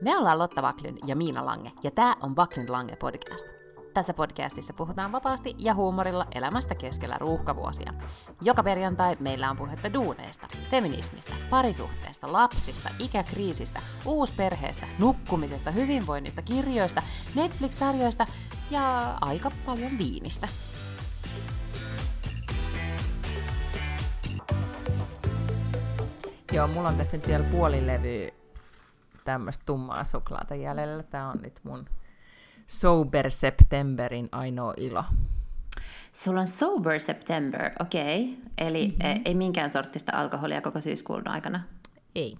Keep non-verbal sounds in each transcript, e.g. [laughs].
Me ollaan Lotta Vaklin ja Miina Lange, ja tämä on Vaklin Lange podcast. Tässä podcastissa puhutaan vapaasti ja huumorilla elämästä keskellä ruuhkavuosia. Joka perjantai meillä on puhetta duuneista, feminismistä, parisuhteesta, lapsista, ikäkriisistä, uusperheestä, nukkumisesta, hyvinvoinnista, kirjoista, Netflix-sarjoista ja aika paljon viinistä. Joo, mulla on tässä nyt vielä puolilevy tämmöistä tummaa suklaata jäljellä. Tää on nyt mun Sober Septemberin ainoa ilo. Sulla on Sober September, okei. Okay. Eli mm-hmm. ei minkään sortista alkoholia koko syyskuun aikana? Ei.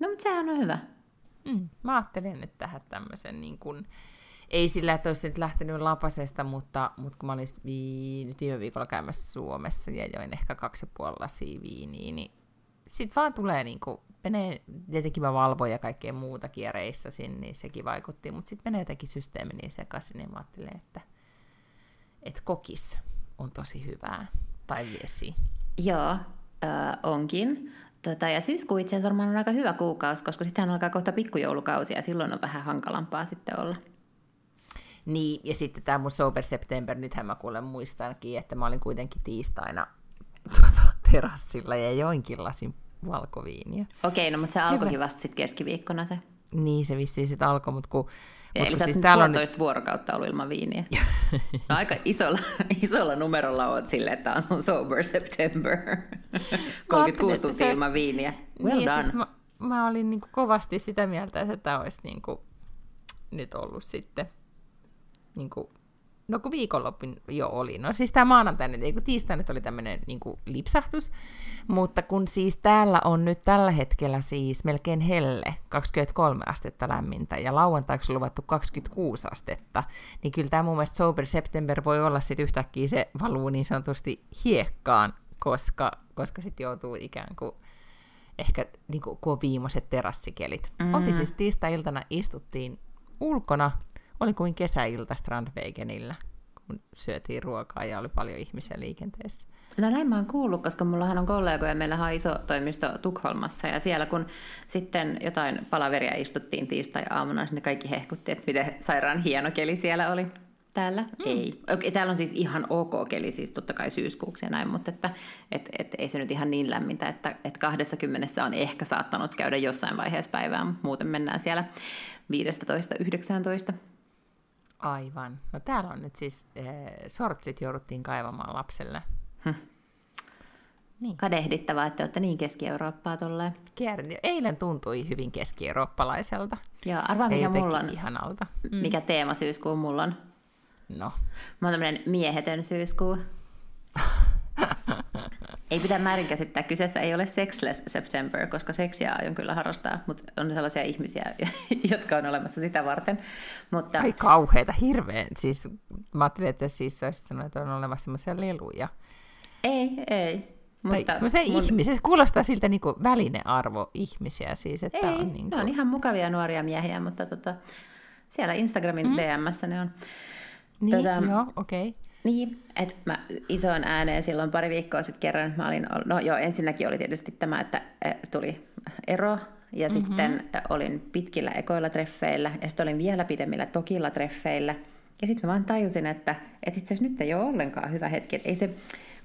No, mutta sehän on hyvä. Mm, mä ajattelin nyt tähän tämmöisen niin kuin, ei sillä, että olisi nyt lähtenyt lapasesta, mutta, mutta kun mä olin vii, nyt viime viikolla käymässä Suomessa ja join ehkä kaksi ja puoli lasia viiniä, niin sit vaan tulee niinku, menee, tietenkin mä valvoin ja kaikkea muuta reissasin, niin sekin vaikutti, mutta sitten menee jotenkin systeemi niin sekaisin, niin mä ajattelin, että, että kokis on tosi hyvää, tai vesi. Joo, äh, onkin. Tota, ja syyskuu itse asiassa varmaan on aika hyvä kuukausi, koska sitten alkaa kohta pikkujoulukausi ja silloin on vähän hankalampaa sitten olla. Niin, ja sitten tämä mun Sober September, nythän mä kuulen muistankin, että mä olin kuitenkin tiistaina [laughs] tuota, terassilla ja joinkin lasin valkoviiniä. Okei, no mutta se alkoikin vasta sitten keskiviikkona se. Niin, se vissiin sitten alkoi, mutta kun... Eli kun sä siis täällä on nyt... vuorokautta ollut ilman viiniä. [laughs] no, aika isolla, isolla numerolla oot sille, että on sun sober September. [laughs] 36 tuntia ilman viiniä. Well niin, done. Siis mä, mä olin niin kovasti sitä mieltä, että tämä olisi niin kuin nyt ollut sitten niin kuin no kun viikonloppun jo oli, no siis tämä maanantaina, niin tiistaina oli tämmöinen niin lipsahdus, mutta kun siis täällä on nyt tällä hetkellä siis melkein helle, 23 astetta lämmintä, ja lauantaiksi luvattu 26 astetta, niin kyllä tämä mun mielestä Sober September voi olla sitten yhtäkkiä se valuu niin sanotusti hiekkaan, koska, koska sitten joutuu ikään kuin ehkä niin kuin, kun on viimeiset terassikelit. Mm. Oltiin siis tiistai-iltana, istuttiin ulkona, oli kuin kesäilta Strandwegenillä, kun syötiin ruokaa ja oli paljon ihmisiä liikenteessä. No näin mä oon kuullut, koska mullahan on kollegoja, meillä on iso toimisto Tukholmassa ja siellä kun sitten jotain palaveria istuttiin tiistai-aamuna, niin kaikki hehkutti, että miten sairaan hieno keli siellä oli. Täällä mm. ei. Okei, täällä on siis ihan ok keli, siis totta kai syyskuuksi ja näin, mutta että, et, et, ei se nyt ihan niin lämmintä, että et 20 on ehkä saattanut käydä jossain vaiheessa päivää, muuten mennään siellä 15-19. Aivan. No täällä on nyt siis, äh, sortsit jouduttiin kaivamaan lapselle. Hm. Niin. Kadehdittavaa, että olette niin Keski-Eurooppaa tolleen. Eilen tuntui hyvin keski-eurooppalaiselta. Joo, arvaa mikä mulla on. Ihanalta. Mm. Mikä teema syyskuu mulla on? No. Mä oon tämmönen miehetön syyskuu. [laughs] ei pitää määrin käsittää. Kyseessä ei ole sexless September, koska seksiä aion kyllä harrastaa, mutta on sellaisia ihmisiä, [laughs] jotka on olemassa sitä varten. Mutta... Ai kauheita, hirveän. Siis, mä ajattelin, että siis olisit sanonut, että on olemassa sellaisia leluja. Ei, ei. Mutta tai mun... ihmisiä, se kuulostaa siltä niin välinearvo ihmisiä siis. Että ei, on niin kuin... ne on ihan mukavia nuoria miehiä, mutta tota, siellä Instagramin mm. DMssä ne on. Niin, tota, joo, okei. Okay. Niin, että mä isoon ääneen silloin pari viikkoa sitten kerran, mä olin, no joo, ensinnäkin oli tietysti tämä, että tuli ero, ja mm-hmm. sitten olin pitkillä ekoilla treffeillä, ja sitten olin vielä pidemmillä tokilla treffeillä, ja sitten mä vaan tajusin, että, että itse asiassa nyt ei ole ollenkaan hyvä hetki, että ei se,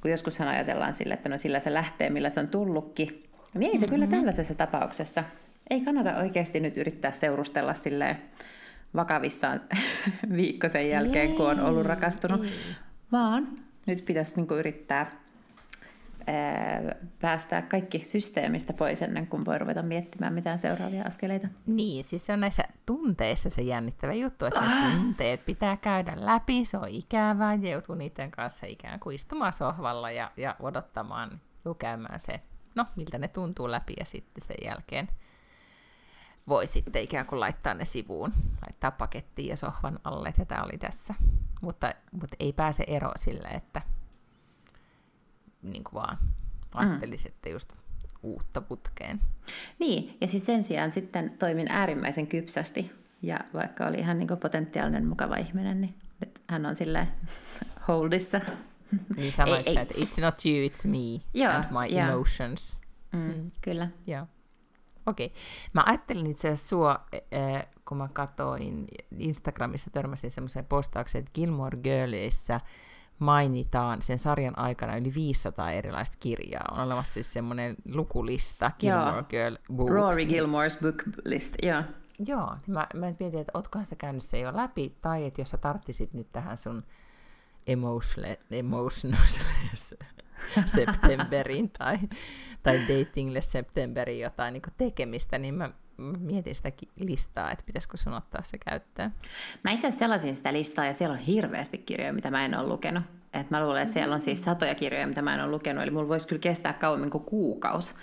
kun joskushan ajatellaan sille, että no sillä se lähtee, millä se on tullutkin, niin ei se mm-hmm. kyllä tällaisessa tapauksessa. Ei kannata oikeasti nyt yrittää seurustella silleen vakavissaan [laughs] viikko sen jälkeen, ei, kun on ollut rakastunut, ei vaan nyt pitäisi niin kuin yrittää ää, päästää kaikki systeemistä pois ennen kuin voi ruveta miettimään mitään seuraavia askeleita. Niin, siis se on näissä tunteissa se jännittävä juttu, että ah. tunteet pitää käydä läpi, se on ikävää, ja joutuu niiden kanssa ikään kuin istumaan sohvalla ja, ja odottamaan, käymään se, no miltä ne tuntuu läpi, ja sitten sen jälkeen voi sitten ikään kuin laittaa ne sivuun, laittaa pakettiin ja sohvan alle, ja tämä oli tässä. Mutta, mutta ei pääse eroon sille, että niin kuin vaan ajattelisi, mm. että just uutta putkeen. Niin, ja siis sen sijaan sitten toimin äärimmäisen kypsästi, ja vaikka oli ihan niin potentiaalinen mukava ihminen, niin nyt hän on sille [laughs] holdissa. Niin sanoitko että it's not you, it's me Joo, and my yeah. emotions. Mm, mm. Kyllä. Joo. Okei. Okay. Mä ajattelin itse asiassa sua, kun mä katsoin Instagramissa, törmäsin semmoiseen postaukseen, että Gilmore Girlissa mainitaan sen sarjan aikana yli 500 erilaista kirjaa. On olemassa siis semmoinen lukulista, Gilmore joo. Girl Books. Rory Gilmore's book list, joo. Joo, niin mä, mä mietin, että ootkohan sä käynyt se jo läpi, tai että jos sä tarttisit nyt tähän sun emotional [laughs] Septemberin tai, tai datingle Septemberin jotain niin tekemistä, niin mä mietin sitä listaa, että pitäisikö sun ottaa se käyttöön. Mä itse asiassa sellaisin sitä listaa ja siellä on hirveästi kirjoja, mitä mä en ole lukenut. Et mä luulen, että siellä on siis satoja kirjoja, mitä mä en ole lukenut, eli mulla voisi kyllä kestää kauemmin kuin kuukaus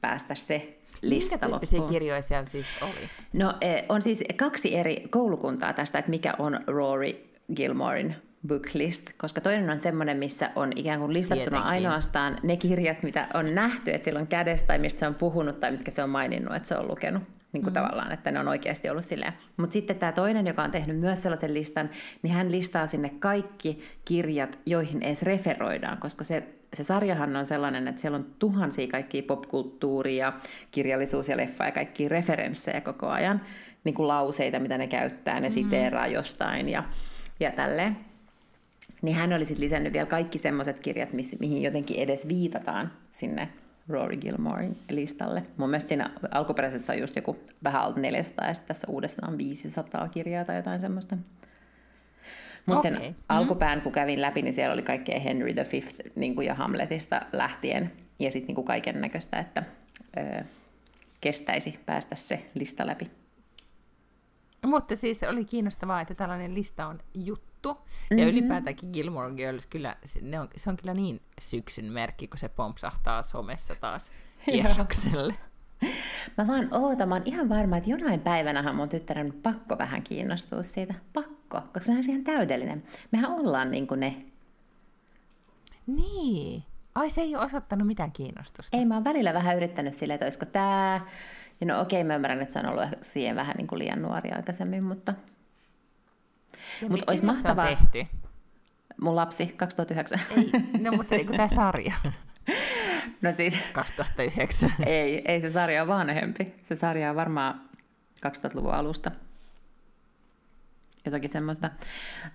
päästä se lista Minkä tyyppisiä kirjoja siellä siis oli? No e, on siis kaksi eri koulukuntaa tästä, että mikä on Rory Gilmorein booklist, koska toinen on semmoinen, missä on ikään kuin listattuna Tietenkin. ainoastaan ne kirjat, mitä on nähty, että sillä on kädessä tai mistä se on puhunut tai mitkä se on maininnut, että se on lukenut. Niin kuin mm. tavallaan, että ne on oikeasti ollut silleen. Mutta sitten tämä toinen, joka on tehnyt myös sellaisen listan, niin hän listaa sinne kaikki kirjat, joihin edes referoidaan, koska se, se sarjahan on sellainen, että siellä on tuhansia kaikkia popkulttuuria, kirjallisuus ja leffa ja kaikkia referenssejä koko ajan, niin kuin lauseita, mitä ne käyttää, ne mm. siteeraa jostain ja, ja tälleen niin hän oli sitten lisännyt vielä kaikki semmoiset kirjat, mihin jotenkin edes viitataan sinne Rory Gilmorein listalle. Mun mielestä siinä alkuperäisessä on just joku vähän alt 400 ja tässä uudessa on 500 kirjaa tai jotain semmoista. Mutta okay. sen mm. alkupään, kun kävin läpi, niin siellä oli kaikkea Henry V niin kuin ja Hamletista lähtien ja sitten niin kaiken näköistä, että ö, kestäisi päästä se lista läpi. Mutta siis oli kiinnostavaa, että tällainen lista on juttu juttu. Mm-hmm. Ja ylipäätäänkin Gilmore Girls, kyllä, ne on, se on kyllä niin syksyn merkki, kun se pompsahtaa somessa taas [laughs] kierrokselle. Mä vaan ootan, mä oon ihan varma, että jonain päivänähän mun tyttären pakko vähän kiinnostua siitä. Pakko, koska se on ihan täydellinen. Mehän ollaan niin kuin ne. Niin. Ai se ei ole osoittanut mitään kiinnostusta. Ei, mä oon välillä vähän yrittänyt silleen, että olisiko tää. Ja no okei, mä ymmärrän, että se on ollut siihen vähän niin kuin liian nuori aikaisemmin, mutta mutta olisi mahtavaa... tehty? Mun lapsi, 2009. Ei, no mutta eikö tämä sarja? [laughs] No siis... 2009. [laughs] ei, ei se sarja ole vanhempi. Se sarja on varmaan 2000-luvun alusta. Jotakin semmoista.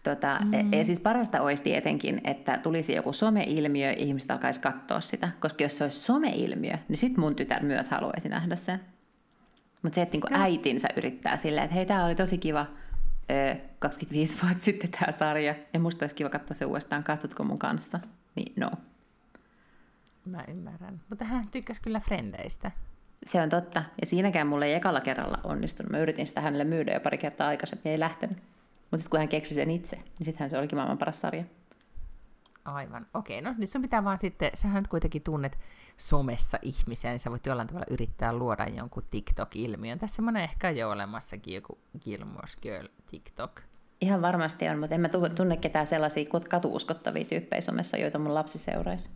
Tota, mm. ja, ja siis parasta olisi tietenkin, että tulisi joku someilmiö, ja ihmiset alkaisi katsoa sitä. Koska jos se olisi someilmiö, niin sit mun tytär myös haluaisi nähdä sen. Mutta se, että niinku äitinsä yrittää silleen, että hei, tämä oli tosi kiva, 25 vuotta sitten tämä sarja, ja musta olisi kiva katsoa se uudestaan, katsotko mun kanssa? Niin no. Mä ymmärrän. Mutta hän tykkäsi kyllä frendeistä. Se on totta. Ja siinäkään mulle ei ekalla kerralla onnistunut. Mä yritin sitä hänelle myydä jo pari kertaa aikaisemmin, ei lähtenyt. Mutta sitten kun hän keksi sen itse, niin sittenhän se olikin maailman paras sarja. Aivan. Okei, no nyt sun pitää vaan sitten, sähän nyt kuitenkin tunnet somessa ihmisiä, niin sä voit jollain tavalla yrittää luoda jonkun TikTok-ilmiön. Tässä semmoinen ehkä jo olemassakin joku Gilmore's Girl TikTok. Ihan varmasti on, mutta en mä tunne ketään sellaisia katuuskottavia tyyppejä somessa, joita mun lapsi seuraisi.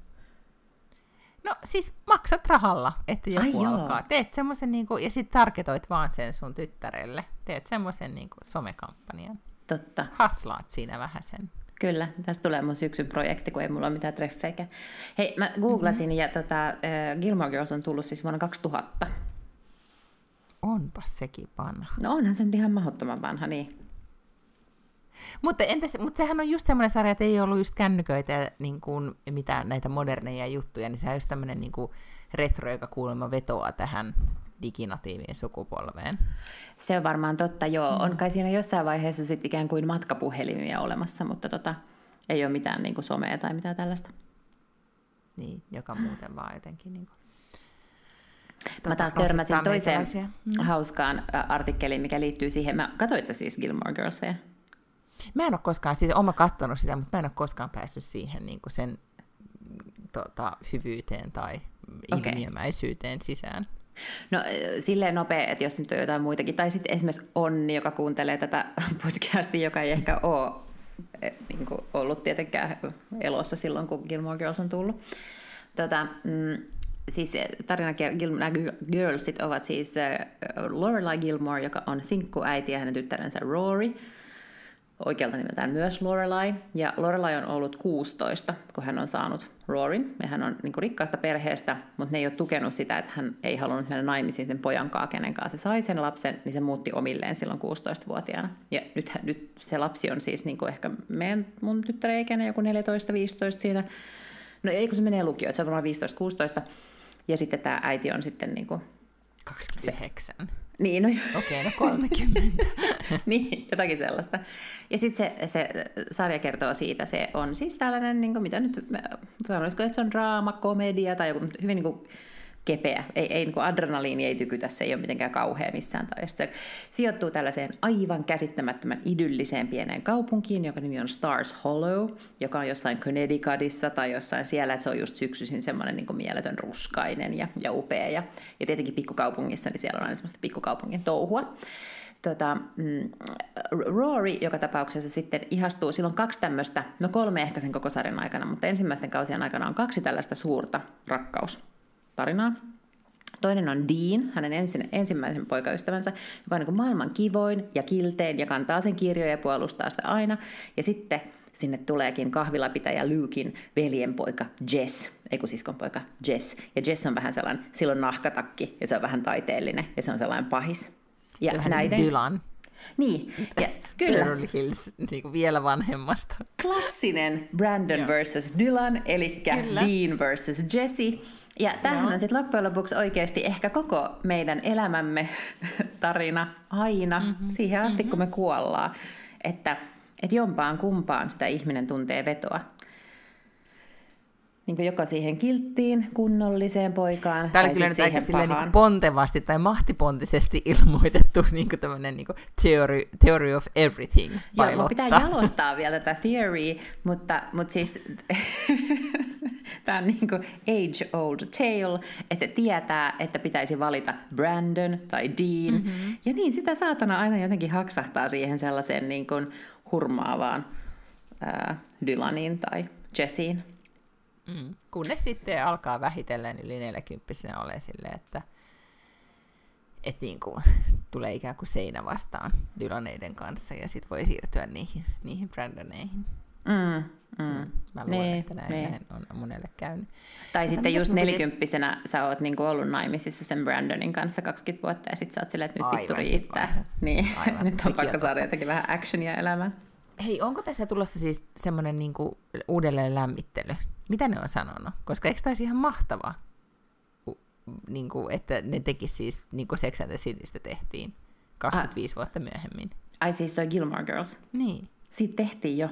No siis maksat rahalla, että joku Ai alkaa. Joo. Teet semmoisen, niin kuin, ja sitten tarketoit vaan sen sun tyttärelle. Teet semmoisen niin kampanjan. Totta. Haslaat siinä vähän sen. Kyllä, tästä tulee mun syksyn projekti, kun ei mulla ole mitään treffejä. Hei, mä googlasin mm-hmm. ja tota, Gilmore Girls on tullut siis vuonna 2000. Onpa sekin vanha. No onhan se nyt ihan mahdottoman vanha, niin. Mutta, entäs, mutta sehän on just semmoinen sarja, että ei ollut just kännyköitä ja niin kuin, mitään näitä moderneja juttuja, niin se on just tämmöinen niin kuin retro, joka kuulemma vetoaa tähän diginatiivien sukupolveen. Se on varmaan totta, joo. Mm. On kai siinä jossain vaiheessa sitten ikään kuin matkapuhelimia olemassa, mutta tota, ei ole mitään niin kuin somea tai mitään tällaista. Niin, joka muuten vaan jotenkin... Niin kuin, tuota, Mä taas törmäsin toiseen mm. hauskaan artikkeliin, mikä liittyy siihen. Mä katsoit sä siis Gilmore Girlsia? Mä en ole koskaan, siis oma kattonut sitä, mutta mä en ole koskaan päässyt siihen niin kuin sen tota, hyvyyteen tai okay. ilmiömäisyyteen sisään. [laughs] No silleen nopea, että jos nyt on jotain muitakin, tai sitten esimerkiksi Onni, joka kuuntelee tätä [laughs] podcastia, joka ei ehkä ole niin kuin ollut tietenkään elossa silloin, kun Gilmore Girls on tullut. Tota, mm, siis tarina nämä Girlsit ovat siis Lorelai Gilmore, joka on sinkkuäiti ja hänen tyttärensä Rory, oikealta nimeltään myös Lorelai. Ja Lorelai on ollut 16, kun hän on saanut Rorin, ja hän on niin rikkaasta perheestä, mutta ne ei ole tukenut sitä, että hän ei halunnut mennä naimisiin sen pojan kanssa, kenen kanssa se sai sen lapsen, niin se muutti omilleen silloin 16-vuotiaana. Ja nyt, nyt se lapsi on siis niin ehkä meidän, mun tyttäreikäinen, joku 14-15 siinä. No ei kun se menee lukioon, se on varmaan 15-16. Ja sitten tämä äiti on sitten niin kuin 29. Se, niin, no Okei, okay, no 30. [laughs] niin, jotakin sellaista. Ja sitten se, se sarja kertoo siitä, se on siis tällainen, niin kuin, mitä nyt sanoisiko, että se on draama, komedia tai joku hyvin niin kuin, kepeä. Ei, ei niin adrenaliini ei tykytä, se ei ole mitenkään kauhea missään. Tai se sijoittuu tällaiseen aivan käsittämättömän idylliseen pieneen kaupunkiin, joka nimi on Stars Hollow, joka on jossain Connecticutissa tai jossain siellä, että se on just syksyisin semmoinen niin mieletön ruskainen ja, ja upea. Ja, ja tietenkin pikkukaupungissa, niin siellä on aina semmoista pikkukaupungin touhua tota, mm, Rory joka tapauksessa sitten ihastuu, silloin kaksi tämmöistä, no kolme ehkä sen koko sarjan aikana, mutta ensimmäisten kausien aikana on kaksi tällaista suurta rakkaus tarinaa. Toinen on Dean, hänen ensin, ensimmäisen poikaystävänsä, joka on niin maailman kivoin ja kiltein ja kantaa sen kirjoja ja puolustaa sitä aina. Ja sitten sinne tuleekin kahvilapitäjä Lukein veljenpoika Jess, ei kun siskon poika Jess. Ja Jess on vähän sellainen, silloin nahkatakki ja se on vähän taiteellinen ja se on sellainen pahis. Ja se näiden... Dylan. Niin, ja [laughs] kyllä. Beverly Hills niin kuin vielä vanhemmasta. Klassinen Brandon versus Dylan, eli Dean versus Jesse. Ja tämähän Joo. on sitten loppujen lopuksi oikeasti ehkä koko meidän elämämme [laughs] tarina aina mm-hmm. siihen asti, mm-hmm. kun me kuollaan. Että, että jompaan kumpaan sitä ihminen tuntee vetoa niin joko siihen kilttiin, kunnolliseen poikaan. Tämä oli kyllä nyt aika silleen niin pontevasti tai mahtipontisesti [laughs] ilmoitettu niin kuin tämmöinen niin kuin theory, theory of everything. Joo, pitää jalostaa vielä tätä theory, mutta, mutta siis [laughs] tämä on niin age old tale, että tietää, että pitäisi valita Brandon tai Dean. Mm-hmm. Ja niin sitä saatana aina jotenkin haksahtaa siihen sellaiseen niin kuin hurmaavaan ää, Dylaniin tai Jessiin. Mm. Kunnes sitten alkaa vähitellen yli 40 ole silleen, että et niin kuin, tulee ikään kuin seinä vastaan Dylaneiden kanssa ja sitten voi siirtyä niihin, niihin Brandoneihin. Mm, mm. Mm. Mä luulen, niin, että näin, niin. näin on monelle käynyt. Tai Mutta sitten just nelikymppisenä pitäisi... sä oot niinku ollut naimisissa sen Brandonin kanssa 20 vuotta ja sitten sä oot silleen, että nyt Aivan, vittu riittää. [laughs] Niin, Aivan, [laughs] nyt on pakko saada jotenkin vähän actionia elämään. Hei, onko tässä tulossa siis semmoinen niinku uudelleen lämmittely? Mitä ne on sanonut? Koska eikö taisi ihan mahtavaa, niin kuin, että ne teki siis, niin kuin Sex and the Citystä tehtiin 25 ah. vuotta myöhemmin. Ai siis toi Gilmore Girls? Niin. Siitä tehtiin jo.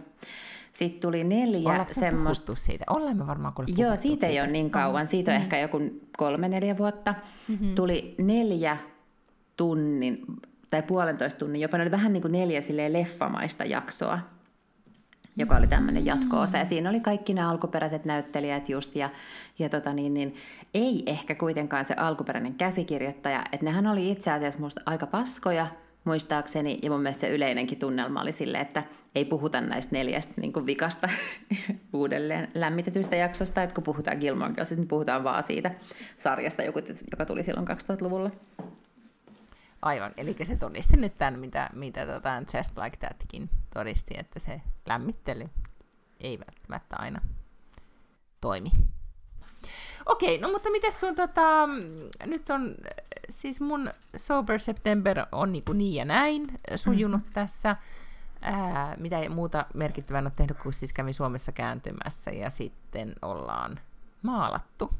Sitten tuli neljä semmoista... siitä? Ollaan me varmaan kuule Joo, siitä ei ole niin kauan. Siitä on mm. ehkä joku kolme, neljä vuotta. Mm-hmm. Tuli neljä tunnin tai puolentoista tunnin, jopa ne oli vähän niin kuin neljä leffamaista jaksoa joka oli tämmöinen jatkoosa. Ja siinä oli kaikki ne alkuperäiset näyttelijät just, ja, ja tota niin, niin, ei ehkä kuitenkaan se alkuperäinen käsikirjoittaja, että nehän oli itse asiassa musta aika paskoja, muistaakseni, ja mun mielestä se yleinenkin tunnelma oli sille, että ei puhuta näistä neljästä niin kuin vikasta [laughs] uudelleen lämmitetystä jaksosta, että kun puhutaan Gilmore Girls, niin puhutaan vaan siitä sarjasta, joka tuli silloin 2000-luvulla. Aivan, eli se todisti nyt tämän, mitä, mitä tota Just Like Thatkin todisti, että se lämmittely ei välttämättä aina toimi. Okei, no mutta miten sun tota, nyt on, siis mun Sober September on niin, kuin niin ja näin sujunut mm-hmm. tässä. Ää, mitä muuta merkittävää on tehnyt, kun siis kävin Suomessa kääntymässä ja sitten ollaan maalattu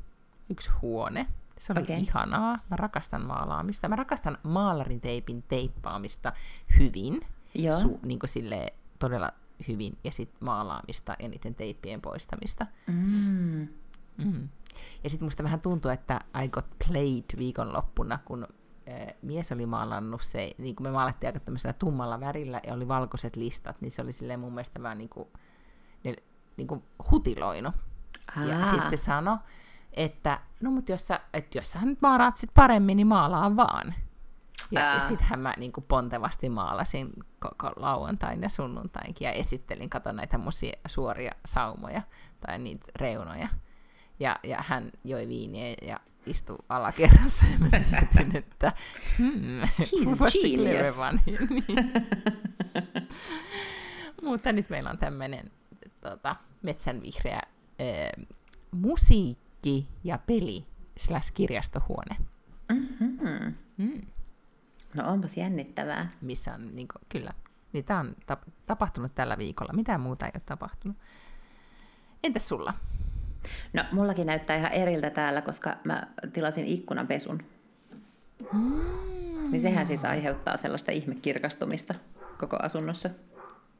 yksi huone. Se oli okay. ihanaa. Mä rakastan maalaamista. Mä rakastan maalarin teipin teippaamista hyvin. Joo. Su, niin kuin silleen, todella hyvin. Ja sitten maalaamista ja niiden teippien poistamista. Mm. Mm. Ja sitten musta vähän tuntuu, että I got played viikonloppuna, kun äh, mies oli maalannut se, niin kuin me maalattiin aika tämmöisellä tummalla värillä ja oli valkoiset listat, niin se oli silleen mun mielestä vähän niin kuin, ne, niin kuin hutiloinut. Aa. Ja sitten se sanoi, että no mutta jos sä, et jos sä nyt maalaat sit paremmin, niin maalaa vaan. Ja, ja sittenhän mä niin kuin pontevasti maalasin koko lauantain ja sunnuntainkin ja esittelin, katon näitä mun suoria saumoja tai niitä reunoja. Ja, ja hän joi viiniä ja istui alakerrassa ja [laughs] mietin, että hmm, He's genius. niin. [laughs] Mutta nyt meillä on tämmöinen tota, metsänvihreä musiikki- ja peli slash kirjastohuone. Mm-hmm. Mm. No onpas jännittävää. Missä on, niin kuin, kyllä, niitä on tap- tapahtunut tällä viikolla. Mitään muuta ei ole tapahtunut. Entäs sulla? No, mullakin näyttää ihan eriltä täällä, koska mä tilasin ikkunanpesun. Mm. Niin sehän siis aiheuttaa sellaista ihmekirkastumista koko asunnossa.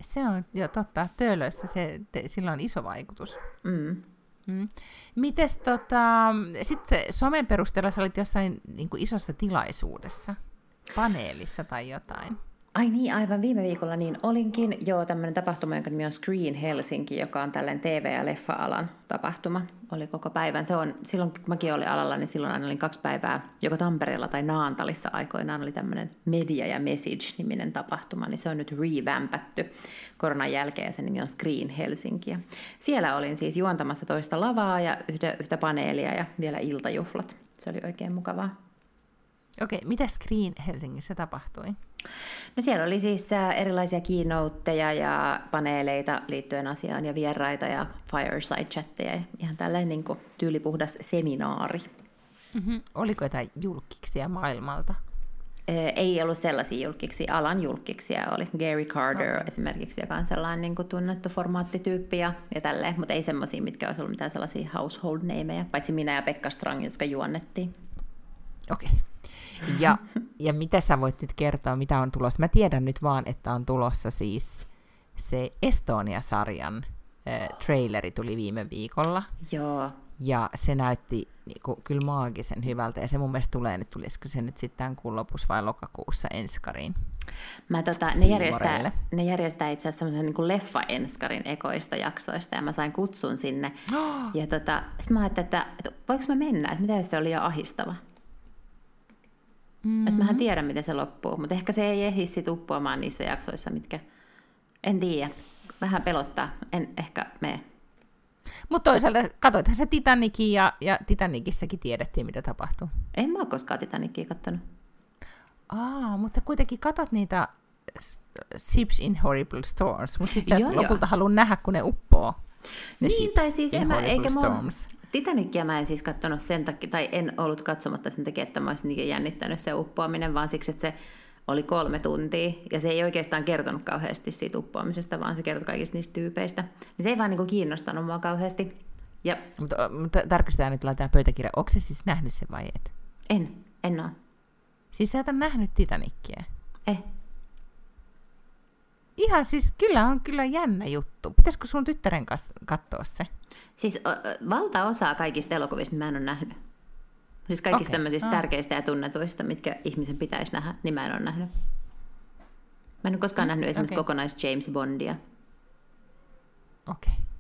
Se on jo totta. Töölöissä se, te, sillä on iso vaikutus. Mm. Mm. Mites tota, sitten somen perusteella sä olit jossain niin kuin isossa tilaisuudessa, paneelissa tai jotain? Ai niin, aivan viime viikolla niin olinkin jo tämmöinen tapahtuma, jonka nimi on Screen Helsinki, joka on tällainen TV- ja leffa-alan tapahtuma. Oli koko päivän. Se on, silloin kun mäkin olin alalla, niin silloin aina olin kaksi päivää joko Tampereella tai Naantalissa aikoinaan oli tämmöinen Media ja Message-niminen tapahtuma, niin se on nyt revampatty koronan jälkeen ja sen nimi on Screen Helsinki. Ja siellä olin siis juontamassa toista lavaa ja yhtä, yhtä paneelia ja vielä iltajuhlat. Se oli oikein mukavaa. Okei, mitä Screen Helsingissä tapahtui? No siellä oli siis äh, erilaisia keynoteja ja paneeleita liittyen asiaan ja vieraita ja fireside chatteja ja ihan tällainen niin kuin tyylipuhdas seminaari. Mm-hmm. Oliko jotain julkiksia maailmalta? Ei ollut sellaisia julkiksi, alan julkiksia oli. Gary Carter okay. esimerkiksi, joka on sellainen niin kuin tunnettu formaattityyppi ja, ja tälleen, mutta ei semmoisia, mitkä olisi ollut mitään sellaisia household nameja, paitsi minä ja Pekka Strang, jotka juonnettiin. Okei. Okay. Ja, ja mitä sä voit nyt kertoa, mitä on tulossa? Mä tiedän nyt vaan, että on tulossa siis se Estonia-sarjan äh, traileri tuli viime viikolla. Joo. Ja se näytti niin kuin, kyllä maagisen hyvältä, ja se mun mielestä tulee nyt, tulisiko se nyt sitten tämän kuun lopussa vai lokakuussa enskariin? Mä, tota, ne, järjestää, ne järjestää itse asiassa semmoisen niin leffa-enskarin ekoista jaksoista, ja mä sain kutsun sinne. Oh. [gasps] Ja tota, sitten mä ajattelin, että, että voiko mä mennä, että mitä jos se oli jo ahistava? Mm-hmm. Että mähän tiedän, miten se loppuu, mutta ehkä se ei ehdi sit uppoamaan niissä jaksoissa, mitkä, en tiedä, vähän pelottaa, en ehkä mene. Mutta toisaalta katsoithan se Titanikin ja, ja Titanikissakin tiedettiin, mitä tapahtuu. En mä ole koskaan Titanikia kattonut. Aa, mutta sä kuitenkin katot niitä Ships in Horrible Storms, mutta sitten sä et lopulta halua nähdä, kun ne uppoo. Ne niin, tai siis en mä, eikä mun, Titanicia mä en siis katsonut sen takia, tai en ollut katsomatta sen takia, että mä olisin jännittänyt se uppoaminen, vaan siksi, että se oli kolme tuntia, ja se ei oikeastaan kertonut kauheasti siitä uppoamisesta, vaan se kertoi kaikista niistä tyypeistä. Niin se ei vaan niin kiinnostanut mua kauheasti. Ja... Mutta, mutta tarkistetaan nyt, laitetaan pöytäkirja. Onko se siis nähnyt sen vai et? En, en ole. Siis sä et ole nähnyt Titanicia? Eh. Ihan siis, kyllä on kyllä jännä juttu. Pitäisikö sun tyttären kanssa katsoa se? Siis valtaosaa kaikista elokuvista mä en ole nähnyt. Siis kaikista okay. tämmöisistä ah. tärkeistä ja tunnetuista, mitkä ihmisen pitäisi nähdä, niin mä en ole nähnyt. Mä en ole koskaan mm, nähnyt esimerkiksi okay. kokonais James Bondia. Okei. Okay.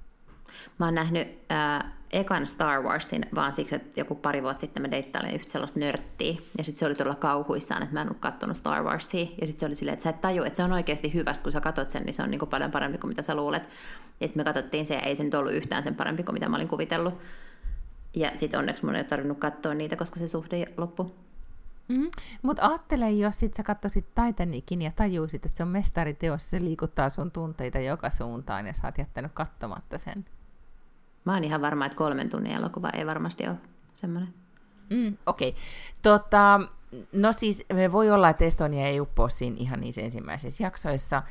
Mä oon nähnyt äh, ekan Star Warsin vaan siksi, että joku pari vuotta sitten mä deittailin yhtä sellaista nörttiä. Ja sitten se oli todella kauhuissaan, että mä en ollut katsonut Star Warsia. Ja sitten se oli silleen, että sä et taju, että se on oikeasti hyvästä, kun sä katsot sen, niin se on niinku paljon parempi kuin mitä sä luulet. Ja sitten me katsottiin se, ja ei se nyt ollut yhtään sen parempi kuin mitä mä olin kuvitellut. Ja sitten onneksi mun ei tarvinnut katsoa niitä, koska se suhde loppui. Mm-hmm. Mutta ajattele, jos sit sä katsoisit Titanicin ja tajuisit, että se on mestariteos, se liikuttaa sun tunteita joka suuntaan ja sä oot jättänyt katsomatta sen. Mä oon ihan varma, että kolmen tunnin elokuva ei varmasti ole semmoinen. Mm, Okei. Okay. Tota, no siis voi olla, että Estonia ei uppoa siinä ihan niissä ensimmäisissä jaksoissa,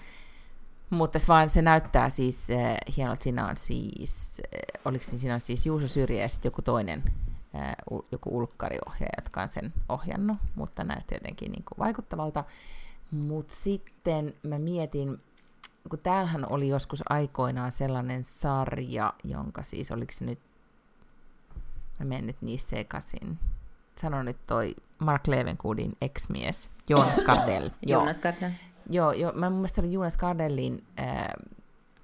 mutta vaan se näyttää siis äh, hienolta. Siinä on siis, äh, oliko siinä on siis Juuso Syrjä ja sitten joku toinen, äh, joku ulkkariohjaaja, jotka on sen ohjannut, mutta näyttää jotenkin niin kuin vaikuttavalta. Mutta sitten mä mietin, kun täällähän oli joskus aikoinaan sellainen sarja, jonka siis, oliko se nyt, mä menen nyt niissä sekaisin, sano nyt toi Mark Levengoodin ex-mies, Jonas Gardell. [laughs] Jonas Gardell. Joo, jo, mä mun mielestä oli Jonas Gardellin äh,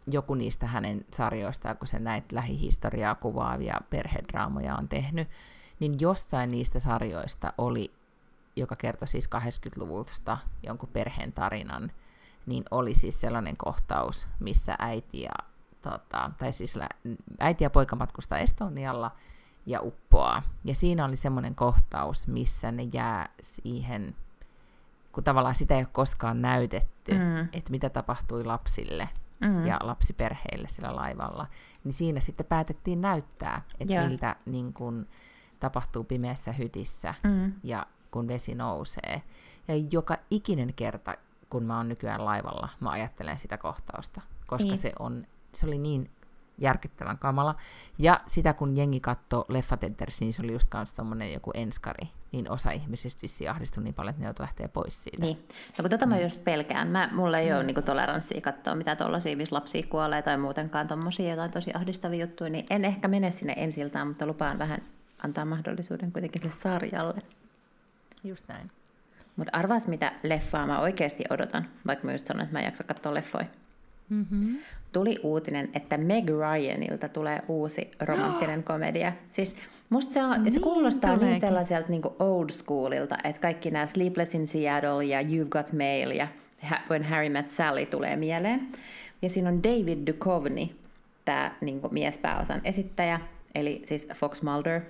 joku niistä hänen sarjoistaan, kun se näitä lähihistoriaa kuvaavia perhedraamoja on tehnyt, niin jossain niistä sarjoista oli, joka kertoi siis 80-luvulta jonkun perheen tarinan, niin oli siis sellainen kohtaus, missä äiti ja, tota, tai siis äiti ja poika matkustaa Estonialla ja uppoaa. Ja siinä oli semmoinen kohtaus, missä ne jää siihen, kun tavallaan sitä ei ole koskaan näytetty, mm. että mitä tapahtui lapsille mm. ja lapsiperheille sillä laivalla, niin siinä sitten päätettiin näyttää, että Joo. miltä niin kun, tapahtuu pimeässä hytissä mm. ja kun vesi nousee. Ja joka ikinen kerta, kun mä oon nykyään laivalla, mä ajattelen sitä kohtausta, koska niin. se, on, se oli niin järkyttävän kamala. Ja sitä kun jengi katsoi Leffatenters, niin se oli just kanssa tommonen joku enskari, niin osa ihmisistä vissiin ahdistui niin paljon, että ne joutui lähteä pois siitä. Niin. No kun tota mä mm. just pelkään. Mä, mulla ei mm. ole niinku toleranssia katsoa mitä tuollaisia, missä lapsia kuolee tai muutenkaan tommosia jotain tosi ahdistavia juttuja, niin en ehkä mene sinne ensiltaan, mutta lupaan vähän antaa mahdollisuuden kuitenkin sille sarjalle. Just näin. Mutta arvaas mitä leffaa mä oikeasti odotan, vaikka mä just sanoin, että mä en jaksa katsoa leffoja. Mm-hmm. Tuli uutinen, että Meg Ryanilta tulee uusi romanttinen [gasps] komedia. Siis musta se, on, niin, se kuulostaa niin tuleekin. niin sellaiselta niin old schoolilta, että kaikki nämä Sleepless in Seattle ja You've Got Mail ja When Harry Met Sally tulee mieleen. Ja siinä on David Duchovny, tämä niin miespääosan esittäjä, eli siis Fox Mulder.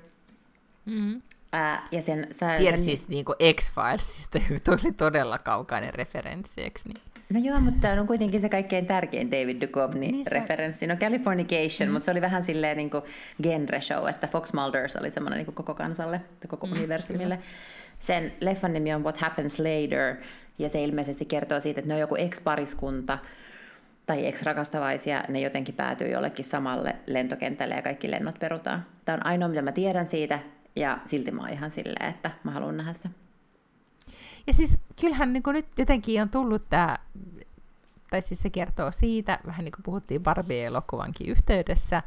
Mm-hmm. Ää, ja sen, sä, Tiedä sen... siis niin X-Filesista, [laughs] toi oli todella kaukainen referenssi, eikö niin? No joo, mutta tämä on kuitenkin se kaikkein tärkein David Duchovny-referenssi. Niin no Californication, mm. mutta se oli vähän silleen niin kuin genre show, että Fox Mulders oli semmoinen niin koko kansalle, koko mm, universumille. Kyllä. Sen leffan nimi on What Happens Later, ja se ilmeisesti kertoo siitä, että ne on joku ex-pariskunta, tai ex-rakastavaisia, ne jotenkin päätyy jollekin samalle lentokentälle ja kaikki lennot perutaan. Tämä on ainoa, mitä mä tiedän siitä, ja silti mä oon ihan silleen, että mä haluan nähdä se. Ja siis kyllähän niin nyt jotenkin on tullut tämä, tai siis se kertoo siitä, vähän niin kuin puhuttiin Barbie-elokuvankin yhteydessä,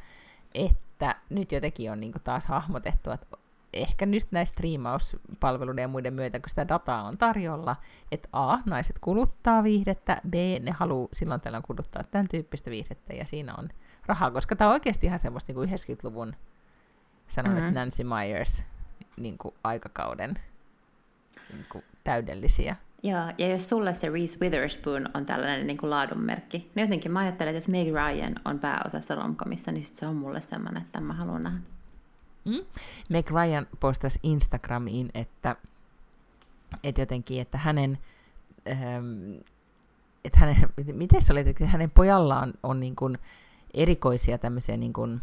että nyt jotenkin on niin taas hahmotettu, että ehkä nyt näistä striimauspalveluiden ja muiden myötä, kun sitä dataa on tarjolla, että A, naiset kuluttaa viihdettä, B, ne haluaa silloin tällöin kuluttaa tämän tyyppistä viihdettä, ja siinä on rahaa, koska tämä on oikeasti ihan semmoista niin kuin 90-luvun, sanon, mm-hmm. että Nancy Myers niin kuin aikakauden niin kuin täydellisiä. Joo, ja jos sulle se Reese Witherspoon on tällainen niin kuin laadunmerkki, niin jotenkin mä ajattelen, että jos Meg Ryan on pääosassa romkomissa, niin sit se on mulle semmoinen, että mä haluan nähdä. Mm? Meg Ryan postasi Instagramiin, että, että jotenkin, että hänen, ähm, että hänen, [laughs] miten se oli, että hänen pojallaan on, on niin kuin erikoisia tämmöisiä niin kuin,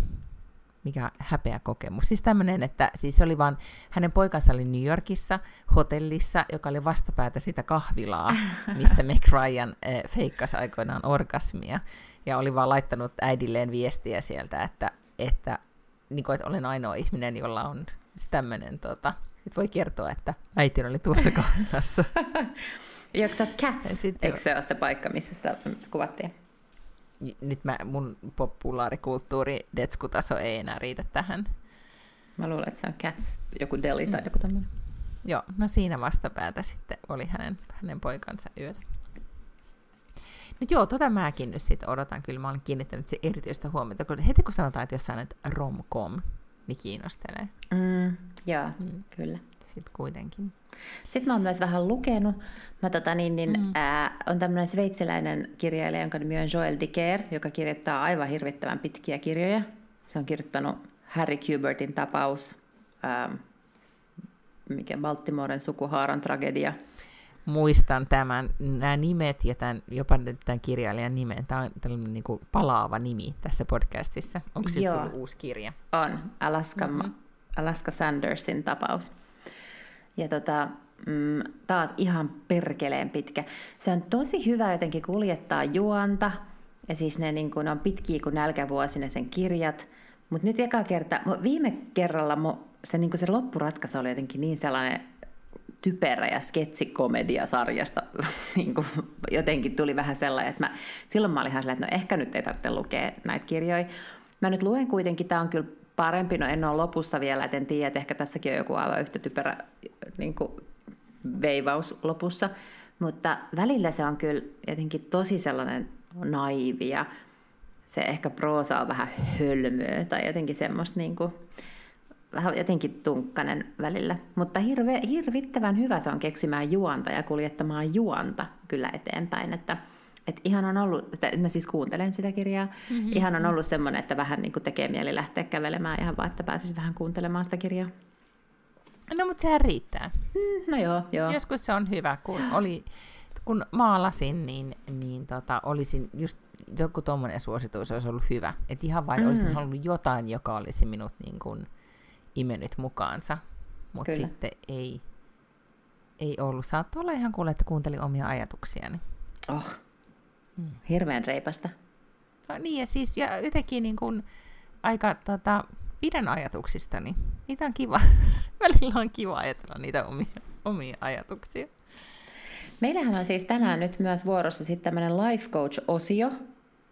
mikä häpeä kokemus. Siis tämmöinen, että siis oli vaan, hänen poikansa oli New Yorkissa hotellissa, joka oli vastapäätä sitä kahvilaa, [laughs] missä Meg Ryan äh, feikkasi aikoinaan orgasmia. Ja oli vaan laittanut äidilleen viestiä sieltä, että, että, niin kuin, että olen ainoa ihminen, jolla on tämmöinen, tota, että voi kertoa, että äiti oli tuossa [laughs] kahvilassa. Se Cats? Eikö se ole se paikka, missä sitä kuvattiin? Nyt mä, mun populaarikulttuuri detskutaso ei enää riitä tähän. Mä luulen, että se on Cats, joku deli tai mm. joku tämmöinen. Joo, no siinä vastapäätä sitten oli hänen, hänen poikansa yötä. Nyt joo, tota mäkin nyt sitten odotan. Kyllä mä olen kiinnittänyt se erityistä huomiota, kun heti kun sanotaan, että jos sä nyt rom-com, niin kiinnostelee. Mm, joo, mm. kyllä. Sitten kuitenkin. Sitten mä oon myös vähän lukenut. Mä tota, niin, niin, mm. ää, on tämmöinen sveitsiläinen kirjailija, jonka nimi on Joel Dicker, joka kirjoittaa aivan hirvittävän pitkiä kirjoja. Se on kirjoittanut Harry Kubertin tapaus, ää, mikä Baltimoren sukuhaaran tragedia. Muistan tämän, nämä nimet ja tämän, jopa tämän kirjailijan nimen. Tämä on tällainen niin kuin palaava nimi tässä podcastissa. Onko se tullut uusi kirja? On, Alaska, mm-hmm. Alaska Sandersin tapaus. Ja tota, mm, taas ihan perkeleen pitkä. Se on tosi hyvä jotenkin kuljettaa juonta, ja siis ne, niin kun, on pitkiä kuin nälkävuosina sen kirjat. Mutta nyt eka kerta, viime kerralla mu, se, niin se loppuratkaisu oli jotenkin niin sellainen typerä ja sketsikomediasarjasta [laughs] niin kuin jotenkin tuli vähän sellainen, että mä, silloin mä olin ihan sellainen, että no ehkä nyt ei tarvitse lukea näitä kirjoja. Mä nyt luen kuitenkin, tämä on kyllä parempi, no en ole lopussa vielä, et en tiedä, että ehkä tässäkin on joku aivan yhtä typerä niin kuin veivaus lopussa, mutta välillä se on kyllä jotenkin tosi sellainen naivi ja se ehkä proosa on vähän hölmöä tai jotenkin semmoista niin kuin, vähän jotenkin tunkkanen välillä. Mutta hirve, hirvittävän hyvä se on keksimään juonta ja kuljettamaan juonta kyllä eteenpäin, että et ihan on ollut, että mä siis kuuntelen sitä kirjaa, mm-hmm. ihan on ollut semmoinen, että vähän niin kuin tekee mieli lähteä kävelemään ihan vaan, että pääsisi vähän kuuntelemaan sitä kirjaa. No mutta sehän riittää. Mm, no joo, joo. Joskus se on hyvä, kun oli kun maalasin, niin, niin tota, olisin just joku tuommoinen suositus olisi ollut hyvä. Että ihan vain mm. olisin halunnut jotain, joka olisi minut niin kuin imennyt mukaansa. Mutta sitten ei, ei ollut. Saattoi olla ihan kuule, että kuuntelin omia ajatuksiani. Oh, mm. hirveän reipasta. No niin, ja siis ja jotenkin niin kuin aika tota, pidän ajatuksistani. Niitä on kiva. [laughs] Välillä on kiva ajatella niitä omia, omia ajatuksia. Meillähän on siis tänään nyt myös vuorossa sitten tämmöinen life coach-osio.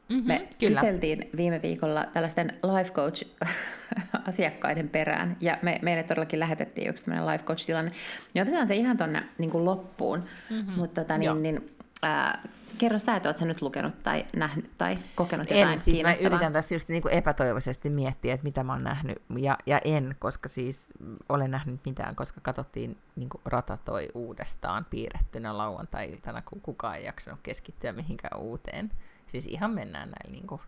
Mm-hmm, Me kyllä. kyseltiin viime viikolla tällaisten life coach-asiakkaiden [laughs] perään, ja me, meille todellakin lähetettiin yksi tämmöinen life coach-tilanne. Niin otetaan se ihan tuonne niin loppuun. Mm-hmm. Mutta tota, niin, niin, äh, kerro sä, että oot sä nyt lukenut tai nähnyt tai kokenut jotain en, siis mä yritän tässä just niin kuin epätoivoisesti miettiä, että mitä mä oon nähnyt, ja, ja en, koska siis olen nähnyt mitään, koska katsottiin niin kuin ratatoi uudestaan piirrettynä lauantai-iltana, kun kukaan ei jaksanut keskittyä mihinkään uuteen. Siis ihan mennään näillä niin kuin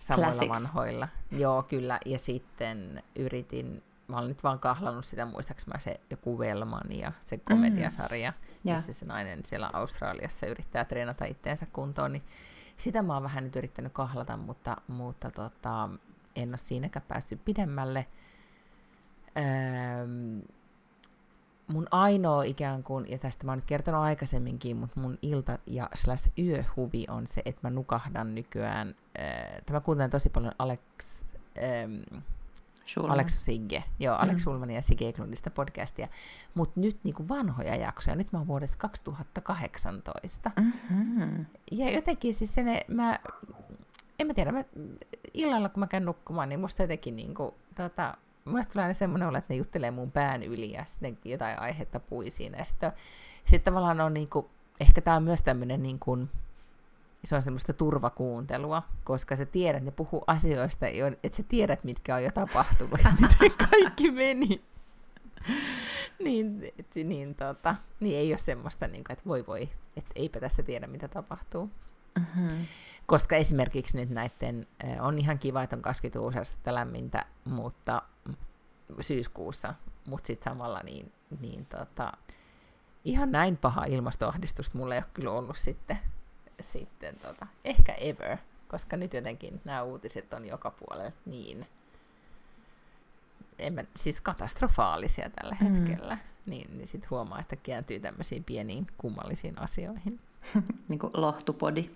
samoilla Classics. vanhoilla. Joo, kyllä, ja sitten yritin mä olen nyt vaan kahlannut sitä, muistaakseni mä se joku Velman ja se komediasarja, mm. missä se nainen siellä Australiassa yrittää treenata itteensä kuntoon, niin sitä mä oon vähän nyt yrittänyt kahlata, mutta, mutta tota, en ole siinäkään päässyt pidemmälle. Öö, mun ainoa ikään kuin, ja tästä mä oon nyt kertonut aikaisemminkin, mutta mun ilta- ja slash yöhuvi on se, että mä nukahdan nykyään, öö, tämä kuuntelen tosi paljon Alex, öö, Schulman. Alex Sigge, joo, Alex mm. Ja Sigge Eklundista podcastia, mutta nyt niinku vanhoja jaksoja, nyt mä oon vuodessa 2018. Mm-hmm. Ja jotenkin siis se ne, mä, en mä tiedä, mä, illalla kun mä käyn nukkumaan, niin musta jotenkin niinku, tota, mulle tulee aina semmoinen olo, että ne juttelee mun pään yli ja sitten jotain aihetta pui siinä. Ja sitten, sitten tavallaan on niinku, ehkä tää on myös tämmöinen niin kuin, se on semmoista turvakuuntelua, koska sä tiedät, ne puhuu asioista, että sä tiedät, mitkä on jo tapahtunut ja miten [laughs] kaikki meni. niin, et, niin, tota, niin ei ole semmoista, niin kuin, että voi voi, että eipä tässä tiedä, mitä tapahtuu. Mm-hmm. Koska esimerkiksi nyt näiden, eh, on ihan kiva, että on 20 astetta lämmintä, mutta syyskuussa, mutta sitten samalla niin, niin tota, ihan näin paha ilmastoahdistusta mulla ei ole kyllä ollut sitten sitten tota, ehkä ever, koska nyt jotenkin nämä uutiset on joka puolella niin en mä, siis katastrofaalisia tällä mm. hetkellä, niin, niin sitten huomaa, että kääntyy tämmöisiin pieniin kummallisiin asioihin. [laughs] niin kuin lohtupodi.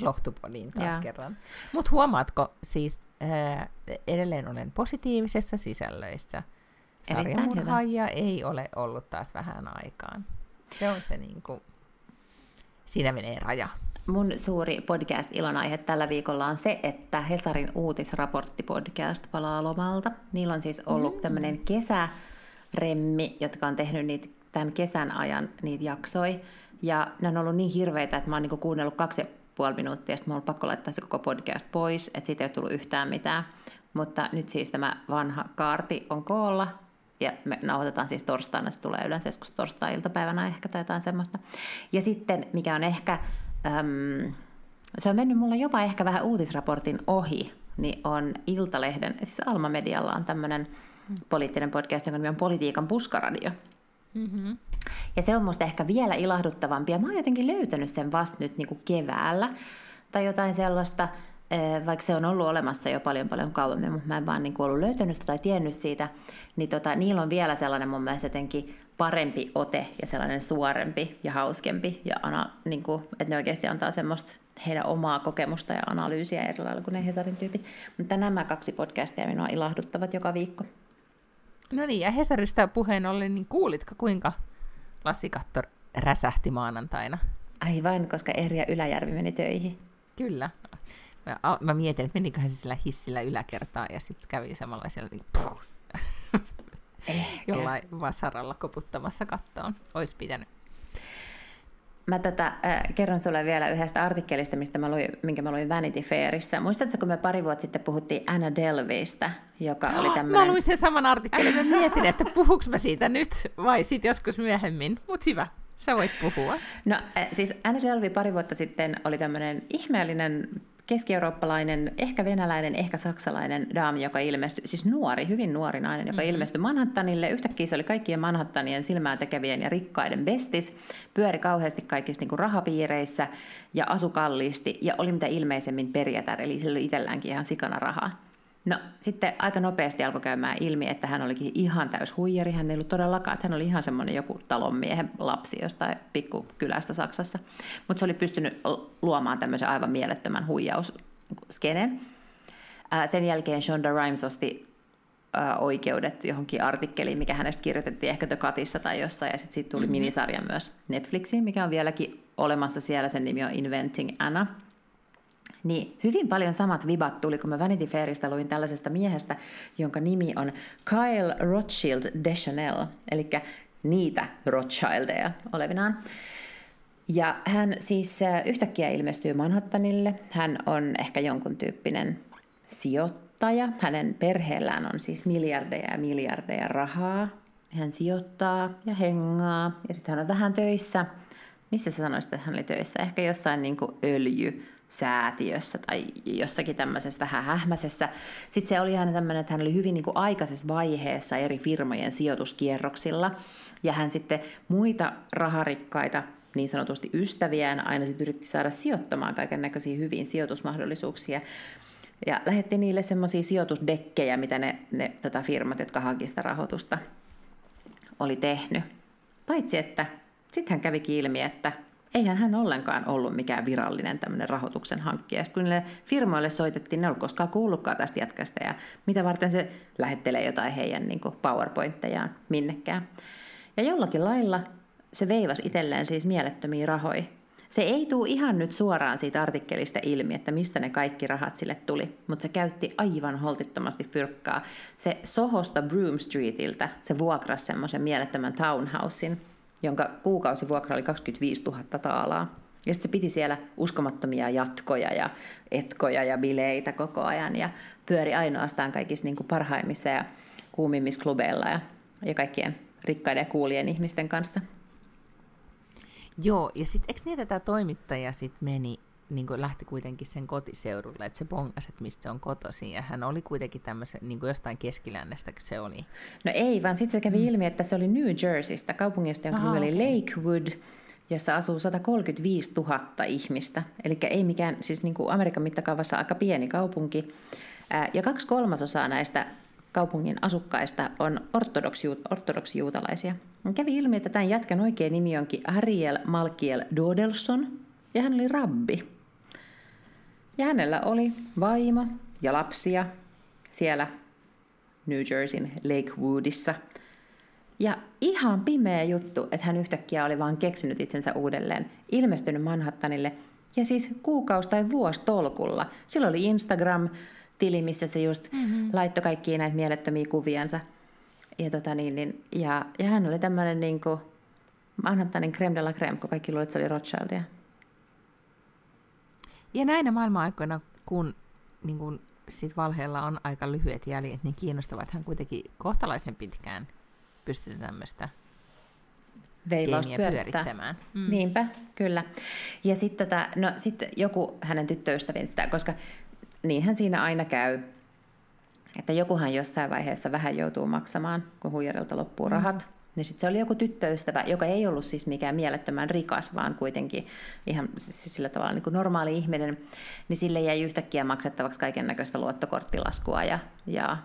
Lohtupodiin taas ja. kerran. Mutta huomaatko, siis ää, edelleen olen positiivisessa sisällöissä. Sarjamurhaajia ei ole ollut taas vähän aikaan. Se on se niin kuin, siinä menee raja. Mun suuri podcast-ilonaihe tällä viikolla on se, että Hesarin uutisraporttipodcast palaa lomalta. Niillä on siis ollut mm. tämmöinen kesäremmi, jotka on tehnyt niitä tämän kesän ajan niitä jaksoi. Ja ne on ollut niin hirveitä, että mä oon niinku kuunnellut kaksi ja puoli minuuttia, ja sitten mä oon pakko laittaa se koko podcast pois, että siitä ei ole tullut yhtään mitään. Mutta nyt siis tämä vanha kaarti on koolla, ja me nauhoitetaan siis torstaina, se tulee yleensä joskus torstai-iltapäivänä ehkä tai jotain semmoista. Ja sitten, mikä on ehkä äm, se on mennyt mulla jopa ehkä vähän uutisraportin ohi, niin on Iltalehden, siis Alma Medialla on tämmöinen poliittinen podcast, jonka nimi on Politiikan puskaradio. Mm-hmm. Ja se on musta ehkä vielä ilahduttavampi, ja mä oon jotenkin löytänyt sen vasta nyt niin kuin keväällä, tai jotain sellaista, vaikka se on ollut olemassa jo paljon paljon kauemmin, mutta mä en vaan niin ollut löytänyt sitä tai tiennyt siitä, niin tota, niillä on vielä sellainen mun mielestä jotenkin parempi ote ja sellainen suorempi ja hauskempi, ja ana, niin kuin, että ne oikeasti antaa semmoista heidän omaa kokemusta ja analyysiä eri lailla kuin ne Hesarin tyypit. Mutta nämä kaksi podcastia minua ilahduttavat joka viikko. No niin, ja Hesarista puheen ollen, niin kuulitko kuinka Lassi Kattor räsähti maanantaina? Aivan, koska Erja Yläjärvi meni töihin. Kyllä. Mä, mä mietin, että meniköhän se sillä hissillä yläkertaa ja sitten kävi samalla siellä niin puh, jollain vasaralla koputtamassa kattoon. Olisi pitänyt. Mä tätä, äh, kerron sulle vielä yhdestä artikkelista, mistä mä luin, minkä mä luin Vanity Fairissa. Muistatko, kun me pari vuotta sitten puhuttiin Anna Delvistä, joka oh, oli tämmöinen... Mä luin sen saman artikkelin, mä mietin, että puhuks mä siitä nyt vai sitten joskus myöhemmin. Mutta hyvä, sä voit puhua. No siis Anna Delvey pari vuotta sitten oli tämmöinen ihmeellinen keski-eurooppalainen, ehkä venäläinen, ehkä saksalainen daami, joka ilmestyi, siis nuori, hyvin nuori nainen, joka mm-hmm. ilmestyi Manhattanille. Yhtäkkiä se oli kaikkien Manhattanien silmää tekevien ja rikkaiden bestis, pyöri kauheasti kaikissa niin kuin rahapiireissä ja asu kalliisti ja oli mitä ilmeisemmin perjätär, eli sillä oli itselläänkin ihan sikana rahaa. No sitten aika nopeasti alkoi käymään ilmi, että hän olikin ihan täys huijari. Hän ei ollut todellakaan, että hän oli ihan semmoinen joku talonmiehen lapsi jostain pikkukylästä Saksassa. Mutta se oli pystynyt luomaan tämmöisen aivan mielettömän huijausskeneen. Sen jälkeen Shonda Rhimes osti oikeudet johonkin artikkeliin, mikä hänestä kirjoitettiin ehkä The Cutissa tai jossain, ja sitten siitä tuli mm-hmm. minisarja myös Netflixiin, mikä on vieläkin olemassa siellä, sen nimi on Inventing Anna. Niin hyvin paljon samat vibat tuli, kun mä Vanity Fairista luin tällaisesta miehestä, jonka nimi on Kyle Rothschild Deschanel, eli niitä Rothschildeja olevinaan. Ja hän siis yhtäkkiä ilmestyy Manhattanille. Hän on ehkä jonkun tyyppinen sijoittaja. Hänen perheellään on siis miljardeja ja miljardeja rahaa. Hän sijoittaa ja hengaa ja sitten hän on vähän töissä. Missä sä sanoisit, että hän oli töissä? Ehkä jossain niin öljy säätiössä tai jossakin tämmöisessä vähän hähmäisessä. Sitten se oli aina tämmöinen, että hän oli hyvin niin kuin aikaisessa vaiheessa eri firmojen sijoituskierroksilla. Ja hän sitten muita raharikkaita niin sanotusti ystäviään aina sitten yritti saada sijoittamaan kaiken näköisiä hyviin sijoitusmahdollisuuksia. Ja lähetti niille semmoisia sijoitusdekkejä, mitä ne, ne tota firmat, jotka haki sitä rahoitusta, oli tehnyt. Paitsi että sitten hän kävi ilmi, että eihän hän ollenkaan ollut mikään virallinen tämmöinen rahoituksen hankkija. Sitten kun niille firmoille soitettiin, ne ei koskaan kuullutkaan tästä jätkästä ja mitä varten se lähettelee jotain heidän niin PowerPointtejaan minnekään. Ja jollakin lailla se veivasi itselleen siis mielettömiä rahoja. Se ei tule ihan nyt suoraan siitä artikkelista ilmi, että mistä ne kaikki rahat sille tuli, mutta se käytti aivan holtittomasti fyrkkaa. Se Sohosta Broom Streetiltä se vuokrasi semmoisen mielettömän townhousein, jonka kuukausivuokra oli 25 000 taalaa. Ja sitten se piti siellä uskomattomia jatkoja ja etkoja ja bileitä koko ajan ja pyöri ainoastaan kaikissa niin kuin parhaimmissa ja kuumimmissa klubeilla ja, ja kaikkien rikkaiden ja kuulien ihmisten kanssa. Joo, ja sitten eikö että tämä toimittaja sitten meni niin kuin lähti kuitenkin sen kotiseudulle, että se bongasi, että mistä se on kotoisin, ja hän oli kuitenkin tämmöisen, niin kuin jostain keskilännestä, se oli. No ei, vaan sitten se kävi mm. ilmi, että se oli New Jerseystä, kaupungista, jonka nimi oli Lakewood, jossa asuu 135 000 ihmistä, eli ei mikään, siis niin kuin Amerikan mittakaavassa aika pieni kaupunki, ja kaksi kolmasosaa näistä kaupungin asukkaista on ortodoksijuutalaisia. Kävi ilmi, että tämän jätkän oikea nimi onkin Ariel Malkiel Dodelson, ja hän oli rabbi. Ja hänellä oli vaimo ja lapsia siellä New Jerseyn Lakewoodissa. Ja ihan pimeä juttu, että hän yhtäkkiä oli vaan keksinyt itsensä uudelleen, ilmestynyt Manhattanille ja siis kuukausi tai vuosi tolkulla. Sillä oli Instagram-tili, missä se just mm-hmm. laittoi kaikkia näitä mielettömiä kuviansa. Ja, tota niin, niin, ja, ja hän oli tämmöinen niin kuin Manhattanin creme de la creme, kun kaikki luulivat, että se oli Rothschildia. Ja näinä maailman-aikoina, kun niin kun sit valheella on aika lyhyet jäljet, niin kiinnostavat hän kuitenkin kohtalaisen pitkään pystytä tämmöistä veivausta pyörittämään. Mm. Niinpä, kyllä. Ja sitten tota, no, sit joku hänen tyttöystävinsä, koska niinhän siinä aina käy, että jokuhan jossain vaiheessa vähän joutuu maksamaan, kun huijarilta loppuu mm. Niin sitten se oli joku tyttöystävä, joka ei ollut siis mikään mielettömän rikas, vaan kuitenkin ihan siis sillä tavalla niin kuin normaali ihminen, niin sille jäi yhtäkkiä maksettavaksi kaiken näköistä luottokorttilaskua ja, ja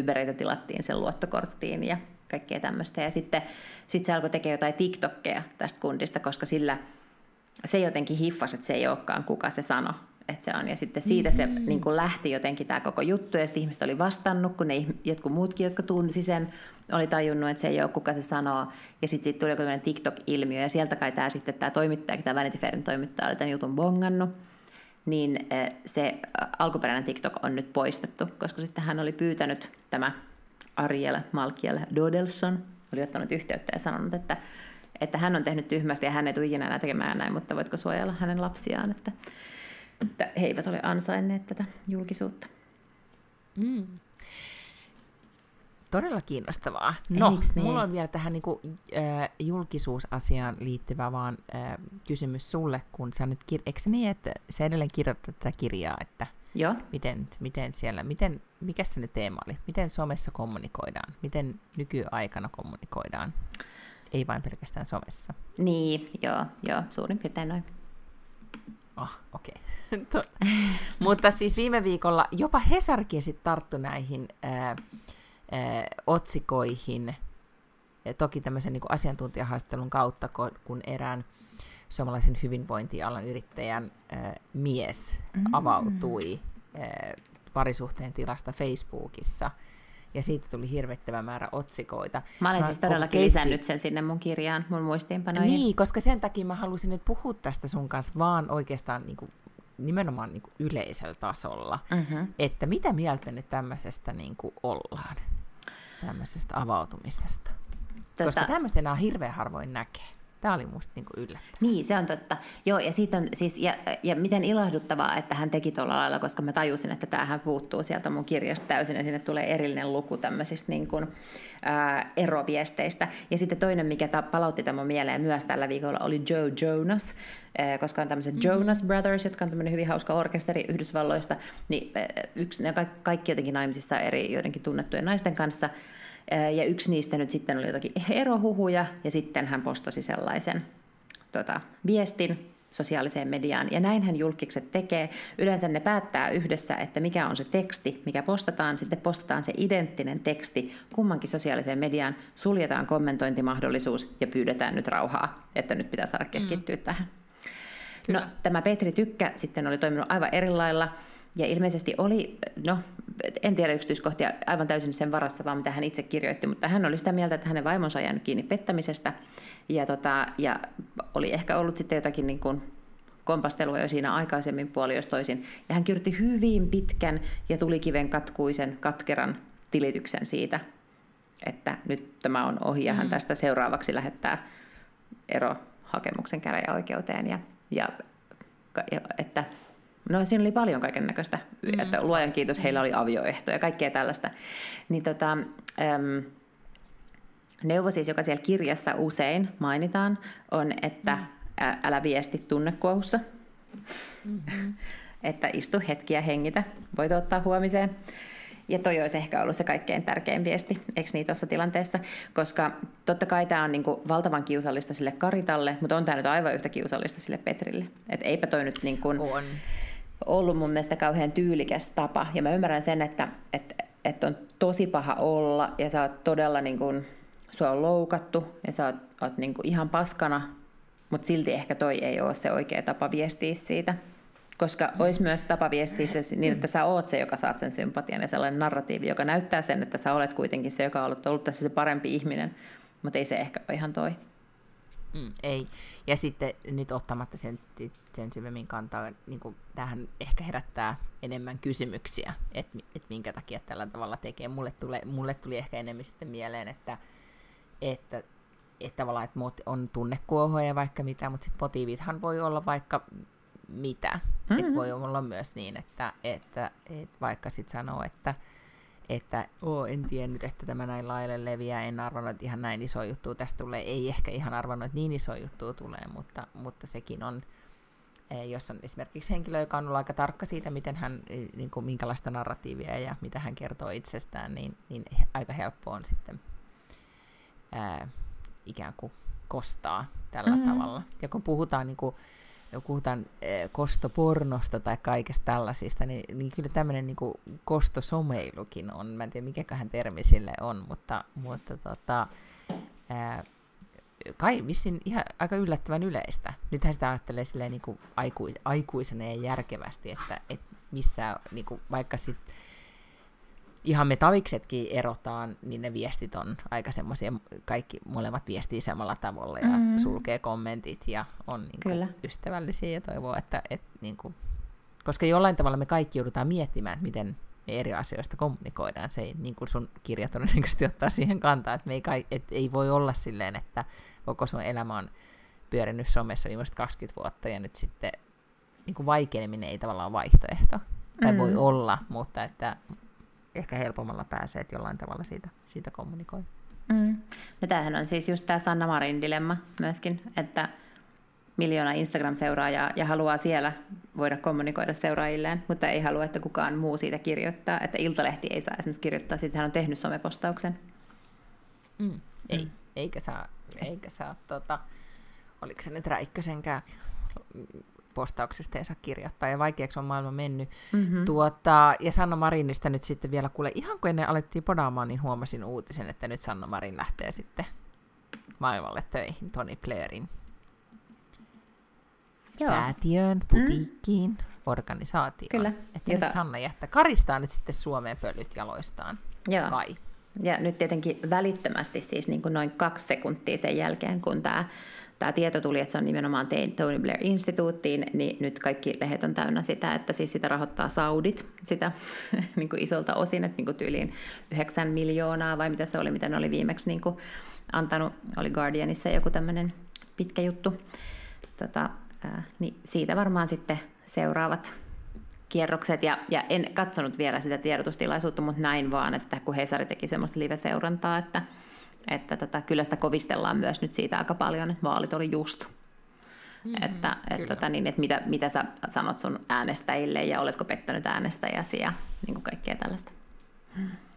Ubereita tilattiin sen luottokorttiin ja kaikkea tämmöistä. Ja sitten sit se alkoi tekemään jotain TikTokkeja tästä kundista, koska sillä se jotenkin hiffasi, että se ei olekaan kuka se sanoi, että se on. Ja sitten siitä mm-hmm. se niin kuin lähti jotenkin tämä koko juttu, ja sitten ihmiset oli vastannut, kun ne jotkut muutkin, jotka tunsi sen, oli tajunnut, että se ei ole kuka se sanoo. Ja sitten siitä tuli joku TikTok-ilmiö, ja sieltä kai tämä sitten tämä toimittaja, tämä Vanity Fairin toimittaja oli tämän jutun bongannut, niin se alkuperäinen TikTok on nyt poistettu, koska sitten hän oli pyytänyt tämä Ariel Malkiel Dodelson, oli ottanut yhteyttä ja sanonut, että, että hän on tehnyt tyhmästi ja hän ei tule ikinä enää tekemään näin, mutta voitko suojella hänen lapsiaan, että että he eivät ole ansainneet tätä julkisuutta. Mm. Todella kiinnostavaa. No, Eiks niin? mulla on vielä tähän niin kuin, äh, julkisuusasiaan liittyvä vaan äh, kysymys sulle, kun sä nyt, kir- eikö se niin, että sä edelleen kirjoitat tätä kirjaa, että Joo. miten, miten siellä, miten, mikä se nyt teema oli, miten somessa kommunikoidaan, miten nykyaikana kommunikoidaan, ei vain pelkästään somessa. Niin, joo, joo, suurin piirtein noin. Ah, okei. [laughs] Okay. Mutta siis viime viikolla jopa Hesarkin sitten tarttu näihin ää, ää, otsikoihin, ja toki tämmöisen niin kuin asiantuntijahaastattelun kautta, kun erään suomalaisen hyvinvointialan yrittäjän ää, mies mm. avautui ää, parisuhteen tilasta Facebookissa, ja siitä tuli hirvittävä määrä otsikoita. Mä olen mä siis todellakin keissi... lisännyt sen sinne mun kirjaan, mun muistiinpanoihin. Niin, koska sen takia mä halusin nyt puhua tästä sun kanssa vaan oikeastaan niin kuin, nimenomaan niin kuin yleisellä tasolla, mm-hmm. että mitä mieltä nyt tämmöisestä niin kuin ollaan, tämmöisestä avautumisesta. Tota... Koska tämmöistä enää hirveän harvoin näkee. Tämä oli musta niin yllättävää. Niin, se on totta. Joo, ja, siitä on, siis, ja, ja miten ilahduttavaa, että hän teki tuolla lailla, koska mä tajusin, että tämähän puuttuu sieltä mun kirjasta täysin, ja sinne tulee erillinen luku tämmöisistä niin kuin, ää, eroviesteistä. Ja sitten toinen, mikä ta- palautti tämän mieleen myös tällä viikolla, oli Joe Jonas, ää, koska on tämmöiset mm-hmm. Jonas Brothers, jotka on tämmöinen hyvin hauska orkesteri Yhdysvalloista, niin ää, yksi, ne kaikki, kaikki jotenkin naimisissa eri joidenkin tunnettujen naisten kanssa, ja yksi niistä nyt sitten oli jotakin [laughs] erohuhuja, ja sitten hän postasi sellaisen tota, viestin sosiaaliseen mediaan. Ja näinhän julkikset tekee. Yleensä ne päättää yhdessä, että mikä on se teksti, mikä postataan. Sitten postataan se identtinen teksti kummankin sosiaaliseen mediaan, suljetaan kommentointimahdollisuus ja pyydetään nyt rauhaa, että nyt pitää saada keskittyä mm. tähän. Kyllä. No, tämä Petri Tykkä sitten oli toiminut aivan eri lailla. Ja ilmeisesti oli, no en tiedä yksityiskohtia aivan täysin sen varassa, vaan mitä hän itse kirjoitti, mutta hän oli sitä mieltä, että hänen vaimonsa on jäänyt kiinni pettämisestä ja, tota, ja oli ehkä ollut sitten jotakin niin kuin kompastelua jo siinä aikaisemmin puoli jos toisin. Ja hän kirjoitti hyvin pitkän ja tulikiven katkuisen, katkeran tilityksen siitä, että nyt tämä on ohi ja hän mm. tästä seuraavaksi lähettää erohakemuksen käräjäoikeuteen ja, ja, ja että No siinä oli paljon kaiken näköistä, mm. että luojan kiitos, heillä oli avioehto ja kaikkea tällaista. Niin tota, äm, neuvo siis, joka siellä kirjassa usein mainitaan, on, että mm. ä, älä viesti tunnekuohussa. Mm-hmm. [laughs] että istu hetkiä hengitä, voit ottaa huomiseen. Ja toi olisi ehkä ollut se kaikkein tärkein viesti, eikö niin tuossa tilanteessa? Koska totta kai tämä on niinku valtavan kiusallista sille Karitalle, mutta on tämä nyt aivan yhtä kiusallista sille Petrille. Että eipä toi nyt niin kuin, on ollut mun mielestä kauhean tyylikäs tapa. Ja mä ymmärrän sen, että, että, että on tosi paha olla ja sä oot todella niin kuin, sua on loukattu ja sä oot, oot niin kuin ihan paskana, mutta silti ehkä toi ei ole se oikea tapa viestiä siitä. Koska olisi myös tapa viestiä se niin, että sä oot se, joka saat sen sympatian ja sellainen narratiivi, joka näyttää sen, että sä olet kuitenkin se, joka on ollut tässä se parempi ihminen, mutta ei se ehkä ole ihan toi. Mm, ei. Ja sitten nyt ottamatta sen, sen syvemmin kantaa, niin kuin, tähän ehkä herättää enemmän kysymyksiä, että et minkä takia tällä tavalla tekee. Mulle, tule, mulle tuli ehkä enemmän sitten mieleen, että, että, että tavallaan että on tunnekuohoja vaikka mitä, mutta sitten motiivithan voi olla vaikka mitä. Mm-hmm. Että voi olla myös niin, että, että, että vaikka sitten sanoo, että että Oo, en tiennyt, että tämä näin laajalle leviää, en arvannut, että ihan näin iso juttu tästä tulee, ei ehkä ihan arvannut, että niin iso juttu tulee, mutta, mutta sekin on, e, jos on esimerkiksi henkilö, joka on ollut aika tarkka siitä, miten hän, e, niin kuin, minkälaista narratiivia ja mitä hän kertoo itsestään, niin, niin aika helppo on sitten ää, ikään kuin kostaa tällä mm-hmm. tavalla. Ja kun puhutaan niin kuin, ja puhutaan eh, kostopornosta tai kaikesta tällaisista, niin, niin kyllä tämmöinen niin kostosomeilukin on. Mä en tiedä, mikäköhän termi sille on, mutta, mutta tota, ää, kai vissiin ihan aika yllättävän yleistä. Nythän sitä ajattelee silleen niin kuin aiku, aikuisena ja järkevästi, että, että missä, niin kuin, vaikka sitten ihan me taviksetkin erotaan, niin ne viestit on aika semmoisia, kaikki molemmat viestii samalla tavalla ja mm-hmm. sulkee kommentit ja on niin kuin Kyllä. ystävällisiä ja toivoo, että et, niin kuin, koska jollain tavalla me kaikki joudutaan miettimään, että miten me eri asioista kommunikoidaan. Se ei, niin kuin sun kirja todennäköisesti [laughs] ottaa siihen kantaa, että me ei, kai, et ei voi olla silleen, että koko sun elämä on pyörinyt somessa viimeiset 20 vuotta ja nyt sitten niin kuin vaikeneminen ei tavallaan vaihtoehto. Tai mm. voi olla, mutta että ehkä helpommalla pääsee, että jollain tavalla siitä, siitä kommunikoi. Mm. No tämähän on siis just tämä Sanna Marin dilemma myöskin, että miljoona Instagram-seuraajaa ja haluaa siellä voida kommunikoida seuraajilleen, mutta ei halua, että kukaan muu siitä kirjoittaa. Että Iltalehti ei saa esimerkiksi kirjoittaa, siitä hän on tehnyt somepostauksen. Mm. Ei, mm. eikä saa, eikä saa tota, oliko se nyt Räikkösenkään postauksesta ei saa kirjoittaa, ja vaikeaksi on maailma mennyt. Mm-hmm. Tuota, ja Sanna Marinista nyt sitten vielä, kuule, ihan kun ennen alettiin podaamaan, niin huomasin uutisen, että nyt Sanna Marin lähtee sitten maailmalle töihin Tony Blairin Joo. säätiöön, mm. putiikkiin, mm. organisaatioon. Kyllä. Että Jota... nyt Sanna jättää, karistaa nyt sitten Suomeen pölyt jaloistaan. Joo. Kai. Ja nyt tietenkin välittömästi, siis niin kuin noin kaksi sekuntia sen jälkeen, kun tämä tämä tieto tuli, että se on nimenomaan Tony Blair-instituuttiin, niin nyt kaikki lehdet on täynnä sitä, että siis sitä rahoittaa Saudit sitä [laughs] niin kuin isolta osin, että niin kuin tyyliin 9 miljoonaa vai mitä se oli, mitä ne oli viimeksi niin kuin antanut, oli Guardianissa joku tämmöinen pitkä juttu. Tota, ää, niin siitä varmaan sitten seuraavat kierrokset, ja, ja en katsonut vielä sitä tiedotustilaisuutta, mutta näin vaan, että kun Hesari teki semmoista live-seurantaa, että että tota, kyllä sitä kovistellaan myös nyt siitä aika paljon, että vaalit oli just. Mm-hmm, että et, tota, niin, että mitä, mitä sä sanot sun äänestäjille ja oletko pettänyt äänestäjäsi ja niin kuin kaikkea tällaista.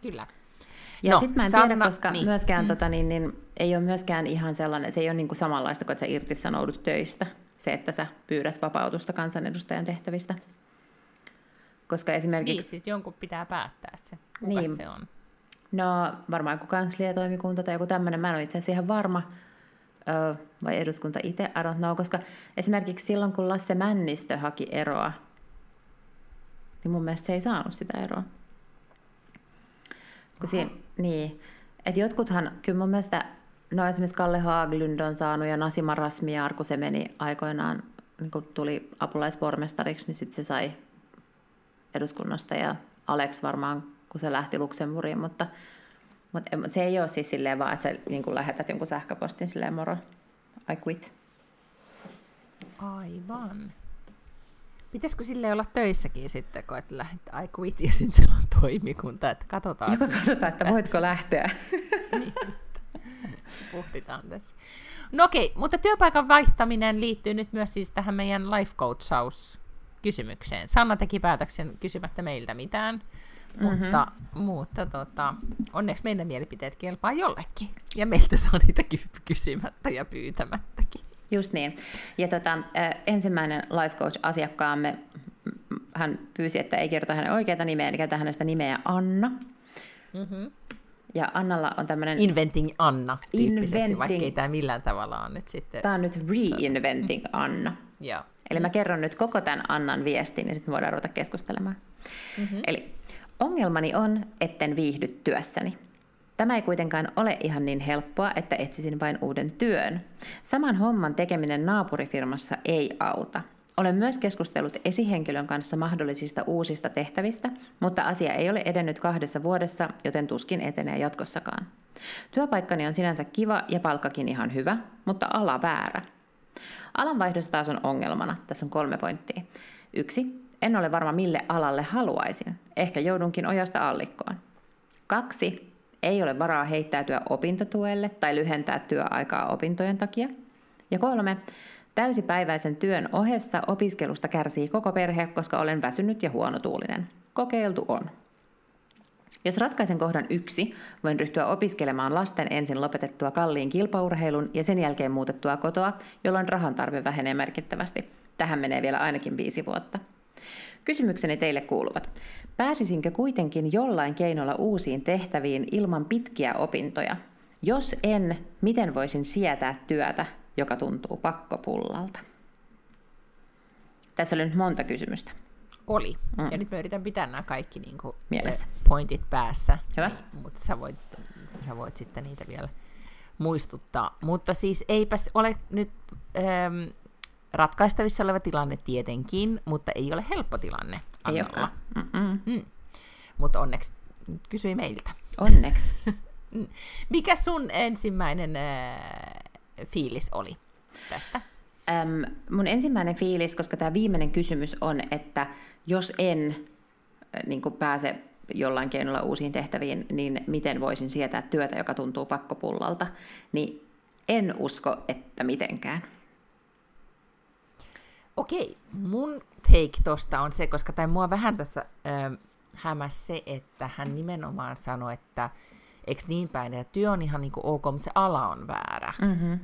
Kyllä. Ja no, sitten mä en Sanna, tiedä, koska niin. myöskään mm. tota, niin, niin, ei ole myöskään ihan sellainen, se ei ole niin kuin samanlaista kuin, että sä irtisanoudut töistä, se, että sä pyydät vapautusta kansanedustajan tehtävistä. Koska esimerkiksi... Niin, jonkun pitää päättää se, kuka niin, se on. No varmaan joku kansliatoimikunta tai joku tämmöinen, mä en ole itse asiassa ihan varma, ö, vai eduskunta itse, I don't know, koska esimerkiksi silloin kun Lasse Männistö haki eroa, niin mun mielestä se ei saanut sitä eroa. Kun siinä, niin, että jotkuthan, kyllä mun mielestä, no esimerkiksi Kalle Haaglund on saanut ja Nasima Rasmiar, kun se meni aikoinaan, niin kun tuli apulaispormestariksi, niin sitten se sai eduskunnasta ja Alex varmaan kun se lähti Luxemburgiin, mutta, mutta, mutta se ei ole siis silleen vaan, että sä niin lähetät jonkun sähköpostin silleen moro, I quit. Aivan. Pitäisikö sille olla töissäkin sitten, kun että lähdet I quit ja sitten siellä on toimikunta, että katsotaan. Joka katsotaan, että voitko lähteä. niin. [laughs] Pohditaan tässä. No okei, mutta työpaikan vaihtaminen liittyy nyt myös siis tähän meidän life coachaus kysymykseen. Sanna teki päätöksen kysymättä meiltä mitään. Mm-hmm. Mutta, mutta tota, onneksi meidän mielipiteet kelpaa jollekin. Ja meiltä saa niitä kysymättä ja pyytämättäkin. Just niin. Ja tota, ensimmäinen life coach-asiakkaamme, hän pyysi, että ei kerrota hänen oikeita nimeä, eli käytetään hänestä nimeä Anna. Mm-hmm. Ja Annalla on tämmöinen... Inventing Anna tyyppisesti, Inventing... vaikka ei tämä millään tavalla on nyt sitten... Tämä on nyt Reinventing Anna. Joo. Eli mä kerron nyt koko tämän Annan viestin, ja sitten voidaan ruveta keskustelemaan. Mm-hmm. Eli Ongelmani on, etten viihdy työssäni. Tämä ei kuitenkaan ole ihan niin helppoa, että etsisin vain uuden työn. Saman homman tekeminen naapurifirmassa ei auta. Olen myös keskustellut esihenkilön kanssa mahdollisista uusista tehtävistä, mutta asia ei ole edennyt kahdessa vuodessa, joten tuskin etenee jatkossakaan. Työpaikkani on sinänsä kiva ja palkkakin ihan hyvä, mutta ala väärä. Alanvaihdossa taas on ongelmana. Tässä on kolme pointtia. Yksi, en ole varma mille alalle haluaisin. Ehkä joudunkin ojasta allikkoon. Kaksi. Ei ole varaa heittäytyä opintotuelle tai lyhentää työaikaa opintojen takia. Ja kolme. Täysipäiväisen työn ohessa opiskelusta kärsii koko perhe, koska olen väsynyt ja huonotuulinen. Kokeiltu on. Jos ratkaisen kohdan yksi, voin ryhtyä opiskelemaan lasten ensin lopetettua kalliin kilpaurheilun ja sen jälkeen muutettua kotoa, jolloin rahan tarve vähenee merkittävästi. Tähän menee vielä ainakin viisi vuotta. Kysymykseni teille kuuluvat. Pääsisinkö kuitenkin jollain keinolla uusiin tehtäviin ilman pitkiä opintoja? Jos en, miten voisin sietää työtä, joka tuntuu pakkopullalta? Tässä oli nyt monta kysymystä. Oli. Mm. Ja nyt mä yritän pitää nämä kaikki niin kuin, Mielessä. pointit päässä. Hyvä. Niin, mutta sä voit, sä voit sitten niitä vielä muistuttaa. Mutta siis eipäs ole nyt ähm, ratkaistavissa oleva tilanne tietenkin, mutta ei ole helppo tilanne Annella. Mm. Mutta onneksi kysyi meiltä. Onneksi. [laughs] Mm. Mikä sun ensimmäinen äh, fiilis oli tästä? Äm, mun ensimmäinen fiilis, koska tämä viimeinen kysymys on, että jos en äh, niin pääse jollain keinolla uusiin tehtäviin, niin miten voisin sietää työtä, joka tuntuu pakkopullalta, niin en usko, että mitenkään. Okei, mun take tosta on se, koska tai mua vähän tässä äh, hämäs se, että hän nimenomaan sanoi, että eikö niin päin, että työ on ihan niin kuin ok, mutta se ala on väärä. Mm-hmm.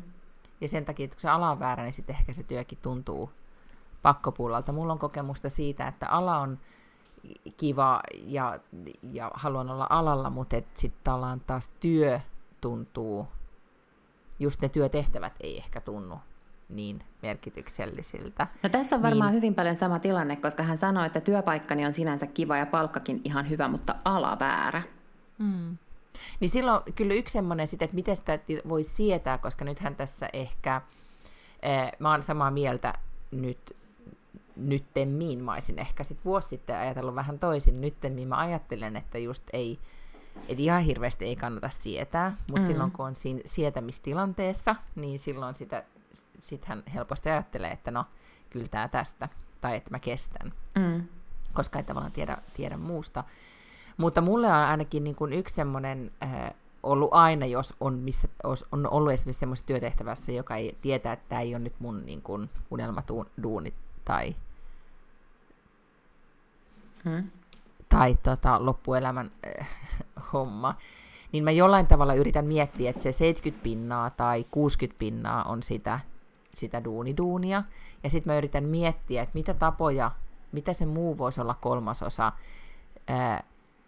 Ja sen takia, että kun se ala on väärä, niin sitten ehkä se työkin tuntuu pakkopullalta. Mulla on kokemusta siitä, että ala on kiva ja, ja haluan olla alalla, mutta sitten taas työ tuntuu, just ne työtehtävät ei ehkä tunnu niin merkityksellisiltä. No tässä on varmaan niin... hyvin paljon sama tilanne, koska hän sanoi, että työpaikkani on sinänsä kiva ja palkkakin ihan hyvä, mutta ala väärä. Mm. Niin silloin kyllä yksi semmoinen sitten, että miten sitä voi sietää, koska nythän tässä ehkä, eh, mä oon samaa mieltä nyt, nyttemmin, mä olisin ehkä sit vuosi sitten ajatellut vähän toisin, nyttemmin mä ajattelen, että just ei, että ihan hirveästi ei kannata sietää, mutta mm. silloin kun on siinä sietämistilanteessa, niin silloin sitä sitten hän helposti ajattelee, että no, kyllä tämä tästä, tai että mä kestän, mm. koska ei tavallaan tiedä, tiedä muusta. Mutta mulle on ainakin niin kuin yksi semmoinen äh, ollut aina, jos on, missä, on ollut esimerkiksi semmoisessa työtehtävässä, joka ei tietää, että tämä ei ole nyt mun niin kuin, unelmaduuni tai, hmm. tai tota, loppuelämän äh, homma, niin mä jollain tavalla yritän miettiä, että se 70 pinnaa tai 60 pinnaa on sitä sitä duuniduunia. Ja sitten mä yritän miettiä, että mitä tapoja, mitä se muu voisi olla kolmasosa, ää,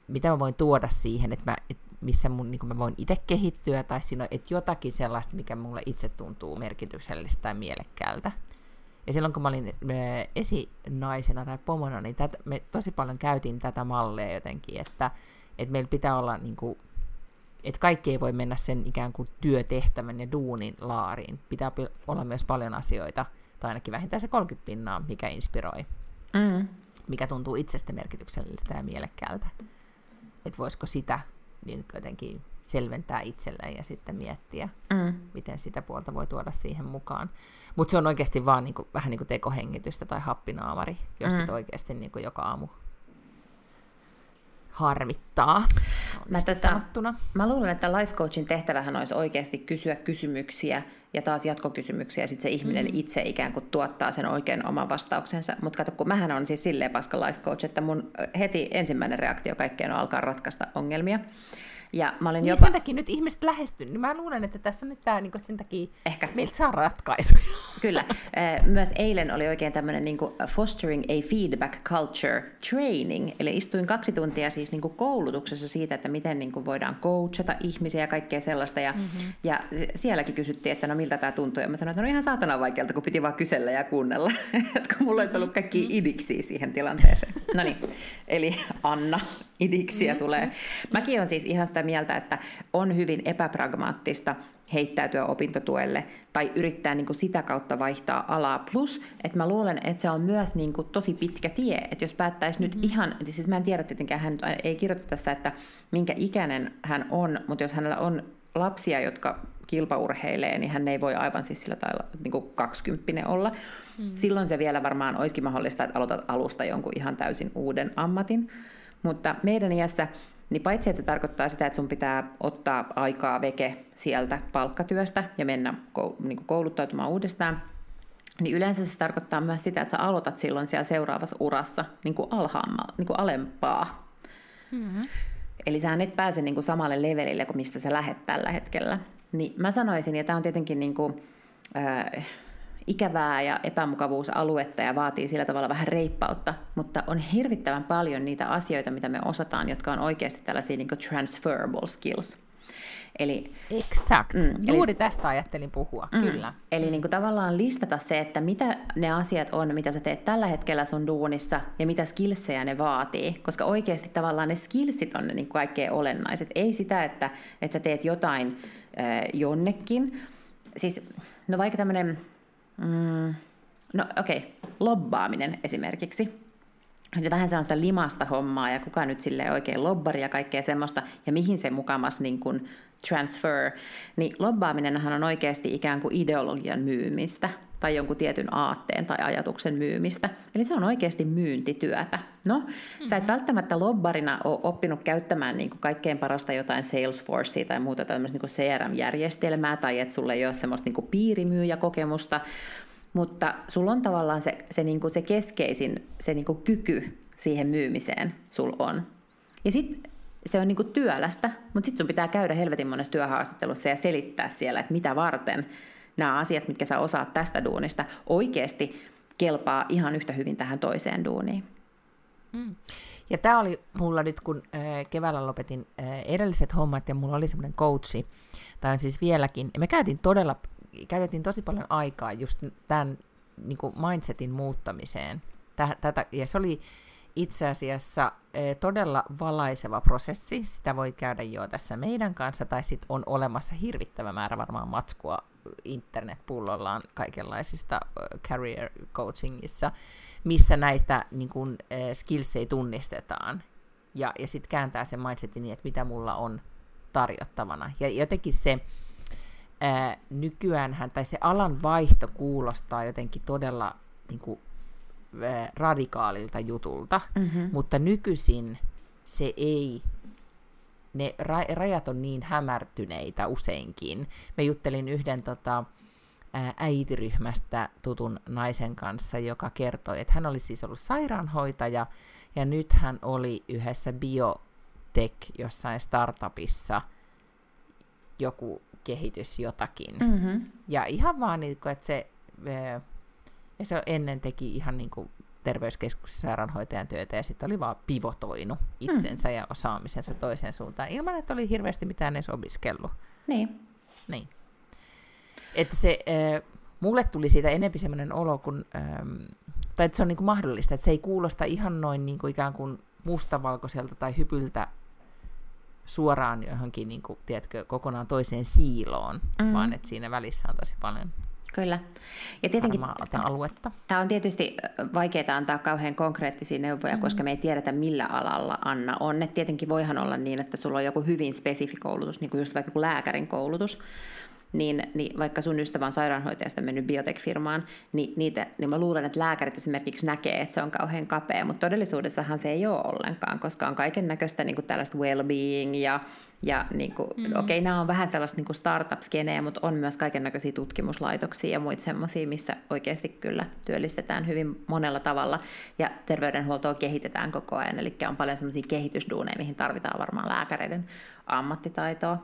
mitä mä voin tuoda siihen, että mä, et missä mun, niin mä voin itse kehittyä, tai siinä on, että jotakin sellaista, mikä mulle itse tuntuu merkityksellistä tai mielekkäältä. Ja silloin kun mä olin esinaisena tai pomona, niin tätä, me tosi paljon käytiin tätä mallia jotenkin, että, että meillä pitää olla niin kuin, että kaikki ei voi mennä sen ikään kuin työtehtävän ja duunin laariin. Pitää olla myös paljon asioita, tai ainakin vähintään se 30 pinnaa, mikä inspiroi, mm. mikä tuntuu itsestä merkityksellistä ja mielekkäältä. Että voisiko sitä niin jotenkin selventää itselleen ja sitten miettiä, mm. miten sitä puolta voi tuoda siihen mukaan. Mutta se on oikeasti vaan niin kuin, vähän niin kuin tekohengitystä tai happinaamari, jos mm. sit oikeasti niin kuin joka aamu harmittaa. Mä, tästä, mä luulen, että life coachin tehtävähän olisi oikeasti kysyä kysymyksiä ja taas jatkokysymyksiä, ja sitten se ihminen mm. itse ikään kuin tuottaa sen oikein oman vastauksensa. Mutta kato, kun mähän on siis silleen paska life coach, että mun heti ensimmäinen reaktio kaikkeen on alkaa ratkaista ongelmia. Ja mä olin niin jopa... sen takia nyt ihmiset lähestynyt, niin mä luulen, että tässä on nyt tämä niin sen takia, Ehkä. meiltä saa ratkaisuja. [laughs] Kyllä. Myös eilen oli oikein tämmöinen niin Fostering a Feedback Culture Training, eli istuin kaksi tuntia siis niin koulutuksessa siitä, että miten niin voidaan coachata ihmisiä ja kaikkea sellaista, ja, mm-hmm. ja sielläkin kysyttiin, että no miltä tämä tuntuu, ja mä sanoin, että no ihan saatana vaikealta, kun piti vaan kysellä ja kuunnella, [laughs] että kun mulla olisi ollut kaikki mm-hmm. idiksiä siihen tilanteeseen. No niin, eli Anna, idiksiä mm-hmm. tulee. Mäkin on siis ihan sitä mieltä, että on hyvin epäpragmaattista heittäytyä opintotuelle tai yrittää niin kuin sitä kautta vaihtaa alaa. Plus, että mä luulen, että se on myös niin kuin tosi pitkä tie. Että jos päättäisi mm-hmm. nyt ihan, siis mä en tiedä tietenkään, hän ei kirjoita tässä, että minkä ikäinen hän on, mutta jos hänellä on lapsia, jotka kilpaurheilee, niin hän ei voi aivan siis sillä tavalla niin kuin kaksikymppinen olla. Mm. Silloin se vielä varmaan olisikin mahdollista, että aloitat alusta jonkun ihan täysin uuden ammatin. Mutta meidän iässä, niin paitsi että se tarkoittaa sitä, että sun pitää ottaa aikaa veke sieltä palkkatyöstä ja mennä niin kouluttautumaan uudestaan, niin yleensä se tarkoittaa myös sitä, että sä aloitat silloin siellä seuraavassa urassa niin kuin alhaamma, niin kuin alempaa. Mm-hmm. Eli sä et pääse niin kuin samalle levelille kuin mistä sä lähet tällä hetkellä. Niin mä sanoisin, ja tämä on tietenkin niin kuin, äh, ikävää ja epämukavuusaluetta ja vaatii sillä tavalla vähän reippautta, mutta on hirvittävän paljon niitä asioita, mitä me osataan, jotka on oikeasti tällaisia niin transferable skills. Eli, exact. Mm, Juuri eli, tästä ajattelin puhua, mm, kyllä. Eli niin kuin tavallaan listata se, että mitä ne asiat on, mitä sä teet tällä hetkellä sun duunissa ja mitä skillsejä ne vaatii. Koska oikeasti tavallaan ne skillsit on ne niin kaikkein olennaiset. Ei sitä, että, että sä teet jotain äh, jonnekin. Siis, no vaikka tämmöinen Mm, no okei, okay. lobbaaminen esimerkiksi. vähän sellaista limasta hommaa ja kuka nyt sille oikein lobbari ja kaikkea semmoista ja mihin se mukamas niin kuin transfer, niin lobbaaminenhan on oikeasti ikään kuin ideologian myymistä tai jonkun tietyn aatteen tai ajatuksen myymistä. Eli se on oikeasti myyntityötä. No, mm-hmm. sä et mhm. välttämättä lobbarina ole oppinut käyttämään niin kuin kaikkein parasta jotain Salesforcea tai muuta tämmöistä niin CRM-järjestelmää, tai että sulla ei ole semmoista niin piirimyyjäkokemusta, mutta sulla on tavallaan se, se, niin kuin se keskeisin se niin kuin kyky siihen myymiseen sul on. Ja sitten se on niin kuin työlästä, mutta sitten sun pitää käydä helvetin monessa työhaastattelussa ja selittää siellä, että mitä varten nämä asiat, mitkä sä osaat tästä duunista, oikeasti kelpaa ihan yhtä hyvin tähän toiseen duuniin. Mm. Ja tämä oli mulla nyt, kun äh, keväällä lopetin äh, edelliset hommat ja mulla oli semmoinen coachi, tai siis vieläkin, ja me käytiin todella, käytettiin tosi paljon aikaa just tämän niin kuin mindsetin muuttamiseen. Tätä, ja se oli itse asiassa e, todella valaiseva prosessi. Sitä voi käydä jo tässä meidän kanssa, tai sitten on olemassa hirvittävä määrä varmaan matskua internetpullollaan kaikenlaisista career coachingissa, missä näitä niin kun, skillsei tunnistetaan. Ja, ja sitten kääntää sen mindsetin niin, että mitä mulla on tarjottavana. Ja jotenkin se ää, nykyäänhän, tai se alan vaihto kuulostaa jotenkin todella niin kuin, radikaalilta jutulta, mm-hmm. mutta nykyisin se ei, ne ra- rajat on niin hämärtyneitä useinkin. Me juttelin yhden tota, äitiryhmästä tutun naisen kanssa, joka kertoi, että hän oli siis ollut sairaanhoitaja, ja nyt hän oli yhdessä biotech jossain startupissa joku kehitys jotakin. Mm-hmm. Ja ihan vaan, niin että se ja se ennen teki ihan niin kuin terveyskeskuksessa sairaanhoitajan työtä ja sitten oli vaan pivotoinut itsensä hmm. ja osaamisensa toiseen suuntaan ilman, että oli hirveästi mitään edes opiskellut. Niin. Niin. Että se, äh, mulle tuli siitä enempi semmoinen olo, kun, ähm, tai että se on niin kuin mahdollista, että se ei kuulosta ihan noin niin kuin ikään kuin mustavalkoiselta tai hypyltä suoraan johonkin, niin kuin, tiedätkö, kokonaan toiseen siiloon, mm. vaan että siinä välissä on tosi paljon Kyllä. Ja tietenkin aluetta. Tämä on tietysti vaikeaa antaa kauhean konkreettisia neuvoja, mm-hmm. koska me ei tiedetä millä alalla Anna on. Et tietenkin voihan olla niin, että sulla on joku hyvin spesifi koulutus, niin kuin just vaikka joku lääkärin koulutus, niin, niin vaikka sun ystävä on sairaanhoitajasta mennyt biotech-firmaan, niin, niitä, niin mä luulen, että lääkärit esimerkiksi näkee, että se on kauhean kapea, mutta todellisuudessahan se ei ole ollenkaan, koska on kaiken näköistä niin tällaista well-being ja, ja niin kuin, mm-hmm. okei, okay, nämä on vähän sellaista niin startup-skeneä, mutta on myös kaiken näköisiä tutkimuslaitoksia ja muita semmoisia, missä oikeasti kyllä työllistetään hyvin monella tavalla ja terveydenhuoltoa kehitetään koko ajan, eli on paljon semmoisia kehitysduuneja, mihin tarvitaan varmaan lääkäreiden ammattitaitoa.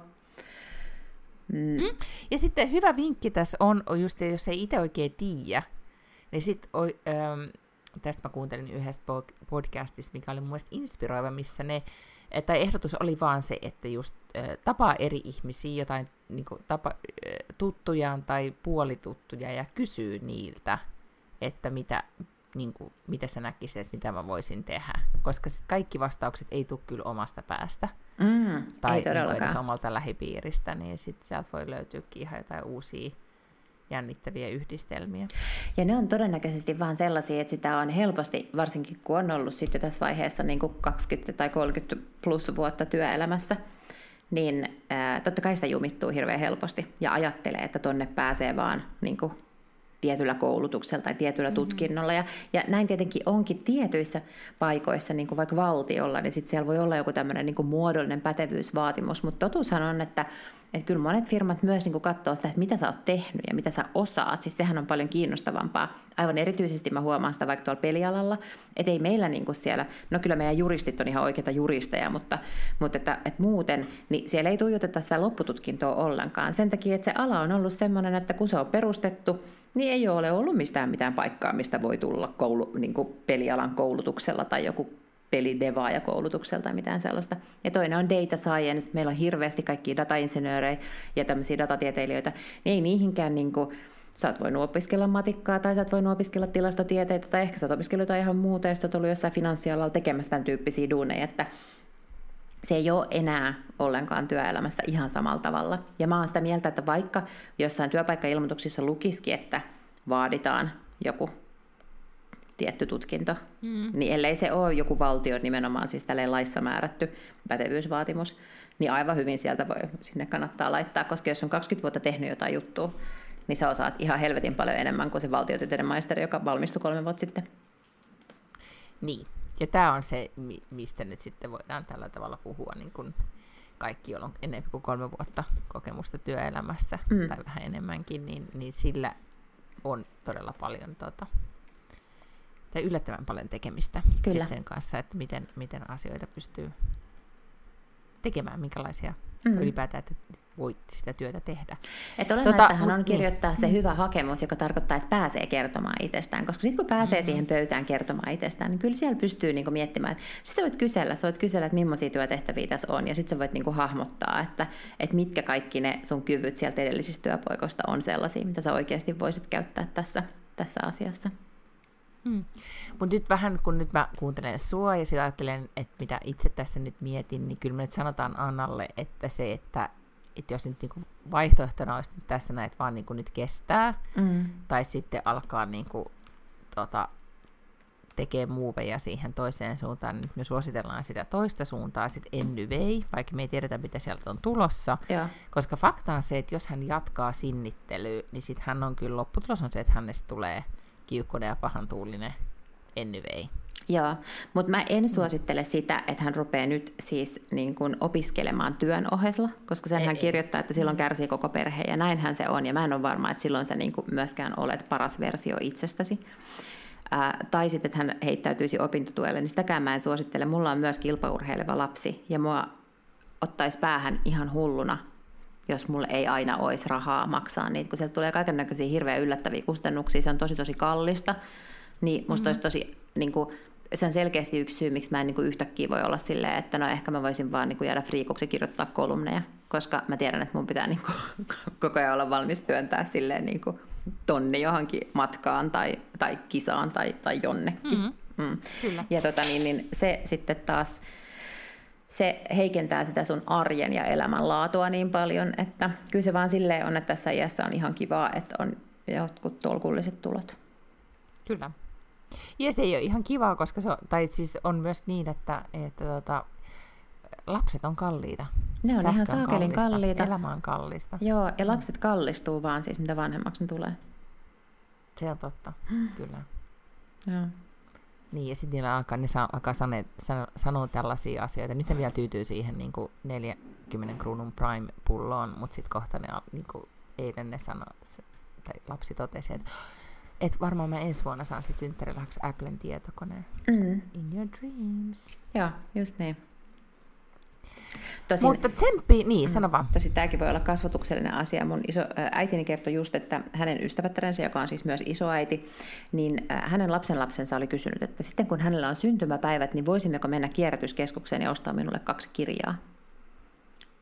Mm. Mm. Ja sitten hyvä vinkki tässä on, on just, jos ei itse oikein tiedä, niin sitten ähm, tästä mä kuuntelin yhdestä podcastista, mikä oli mun mielestä inspiroiva, missä ne, tai ehdotus oli vaan se, että just äh, tapaa eri ihmisiä, jotain niin kuin, tapa, äh, tuttujaan tai puolituttuja ja kysyy niiltä, että mitä, niin kuin, mitä sä näkisit, että mitä mä voisin tehdä. Koska sit kaikki vastaukset ei tule kyllä omasta päästä. Mm, tai ei niin edes omalta lähipiiristä, niin sitten sieltä voi löytyykin ihan jotain uusia jännittäviä yhdistelmiä. Ja ne on todennäköisesti vaan sellaisia, että sitä on helposti, varsinkin kun on ollut sitten tässä vaiheessa niin kuin 20 tai 30 plus vuotta työelämässä, niin ää, totta kai sitä jumittuu hirveän helposti ja ajattelee, että tonne pääsee vaan niin kuin tietyllä koulutuksella tai tietyllä mm-hmm. tutkinnolla. Ja, ja näin tietenkin onkin tietyissä paikoissa, niin kuin vaikka valtiolla, niin sitten siellä voi olla joku tämmöinen niin muodollinen pätevyysvaatimus, mutta totuushan on, että että kyllä monet firmat myös niin katsoo sitä, että mitä sä oot tehnyt ja mitä sä osaat. Siis sehän on paljon kiinnostavampaa. Aivan erityisesti mä huomaan sitä vaikka tuolla pelialalla, että ei meillä niin kuin siellä, no kyllä meidän juristit on ihan oikeita juristeja, mutta, mutta että, että muuten, niin siellä ei tuijoteta sitä loppututkintoa ollenkaan. Sen takia, että se ala on ollut sellainen, että kun se on perustettu, niin ei ole ollut mistään mitään paikkaa, mistä voi tulla koulu, niin kuin pelialan koulutuksella tai joku pelidevaa koulutuksella tai mitään sellaista. Ja toinen on data science. Meillä on hirveästi kaikki datainsinöörejä ja tämmöisiä datatieteilijöitä. Niin ei niihinkään niin kuin, sä oot voinut opiskella matikkaa tai sä oot voinut opiskella tilastotieteitä tai ehkä sä oot opiskellut jotain ihan muuta ja sä oot ollut jossain finanssialalla tekemässä tämän tyyppisiä duuneja, että se ei ole enää ollenkaan työelämässä ihan samalla tavalla. Ja mä oon sitä mieltä, että vaikka jossain työpaikkailmoituksissa lukisikin, että vaaditaan joku tietty tutkinto. Mm. Niin ellei se ole joku valtio nimenomaan siis tälleen laissa määrätty pätevyysvaatimus, niin aivan hyvin sieltä voi, sinne kannattaa laittaa, koska jos on 20 vuotta tehnyt jotain juttua, niin sä osaat ihan helvetin paljon enemmän kuin se valtiotieteiden maisteri, joka valmistui kolme vuotta sitten. Niin, ja tämä on se, mistä nyt sitten voidaan tällä tavalla puhua, niin kuin kaikki, joilla on enemmän kuin kolme vuotta kokemusta työelämässä, mm. tai vähän enemmänkin, niin, niin sillä on todella paljon tota, tai yllättävän paljon tekemistä Kyllä. sen kanssa, että miten, miten asioita pystyy tekemään, minkälaisia mm. ylipäätään, että voi sitä työtä tehdä. Että olennaistahan tota, on niin. kirjoittaa niin. se hyvä hakemus, joka tarkoittaa, että pääsee kertomaan itsestään. Koska sitten kun pääsee mm-hmm. siihen pöytään kertomaan itsestään, niin kyllä siellä pystyy niinku miettimään. Sitten sä voit kysellä, sä voit kysellä, että millaisia työtehtäviä tässä on, ja sitten sä voit niinku hahmottaa, että, että mitkä kaikki ne sun kyvyt sieltä edellisistä työpoikoista on sellaisia, mitä sä oikeasti voisit käyttää tässä, tässä asiassa. Mm. Mutta nyt vähän, kun nyt mä kuuntelen sua ja sitten ajattelen, että mitä itse tässä nyt mietin, niin kyllä me nyt sanotaan Annalle, että se, että, että jos nyt niinku vaihtoehtona olisi että tässä näet vaan niinku nyt kestää, mm. tai sitten alkaa niinku, tota, tekee muuveja siihen toiseen suuntaan, niin me suositellaan sitä toista suuntaa sitten ennyvei, vaikka me ei tiedetä, mitä sieltä on tulossa. Ja. Koska fakta on se, että jos hän jatkaa sinnittelyä, niin sitten hän on kyllä, lopputulos on se, että hänestä tulee kiukkunen ja pahan tuulinen anyway. Joo, mutta mä en suosittele sitä, että hän rupeaa nyt siis niin kun opiskelemaan työn ohella, koska sen ei, hän kirjoittaa, että silloin kärsii koko perhe, ja näinhän se on, ja mä en ole varma, että silloin sä niin myöskään olet paras versio itsestäsi. Ää, tai sitten, että hän heittäytyisi opintotuelle, niin sitäkään mä en suosittele. Mulla on myös kilpaurheileva lapsi, ja mua ottaisi päähän ihan hulluna, jos mulle ei aina olisi rahaa maksaa niitä, kun sieltä tulee kaiken näköisiä hirveän yllättäviä kustannuksia, se on tosi tosi kallista, niin musta mm-hmm. olisi tosi, niin kuin, se on selkeästi yksi syy, miksi mä en niin kuin yhtäkkiä voi olla silleen, että no ehkä mä voisin vaan niin kuin jäädä friikuksi kirjoittaa kolumneja, koska mä tiedän, että mun pitää niin kuin, [laughs] koko ajan olla valmis työntää silleen niin kuin tonni johonkin matkaan tai, tai kisaan tai, tai jonnekin. Mm-hmm. Mm. Kyllä. Ja tota, niin, niin se sitten taas se heikentää sitä sun arjen ja elämänlaatua niin paljon, että kyllä se vaan silleen on, että tässä iässä on ihan kivaa, että on jotkut tolkulliset tulot. Kyllä. Ja se ei ole ihan kivaa, koska se on, tai siis on myös niin, että, että tota, lapset on kalliita. Ne on Sähkö ihan saakelin kallista, kalliita. Elämä on kallista. Joo, ja lapset kallistuu vaan siis, mitä vanhemmaksi ne tulee. Se on totta, kyllä. Joo. Niin, ja sitten niillä alkaa, ne saa, alkaa sane, san, sanoa tällaisia asioita. Nyt ne vielä tyytyy siihen niin kuin 40 kruunun Prime-pulloon, mutta sitten kohta ne, niin kuin eilen ne sanoi, tai lapsi totesi, että et varmaan mä ensi vuonna saan sitten synttärilahaksi Applen tietokoneen. Mm. In your dreams. Joo, just niin. Tosin, Mutta tsemppi, niin, sano vaan. Tosi tämäkin voi olla kasvatuksellinen asia. Mun iso, äitini kertoi just, että hänen ystävättärensä, joka on siis myös isoäiti, niin hänen lapsenlapsensa oli kysynyt, että sitten kun hänellä on syntymäpäivät, niin voisimmeko mennä kierrätyskeskukseen ja ostaa minulle kaksi kirjaa?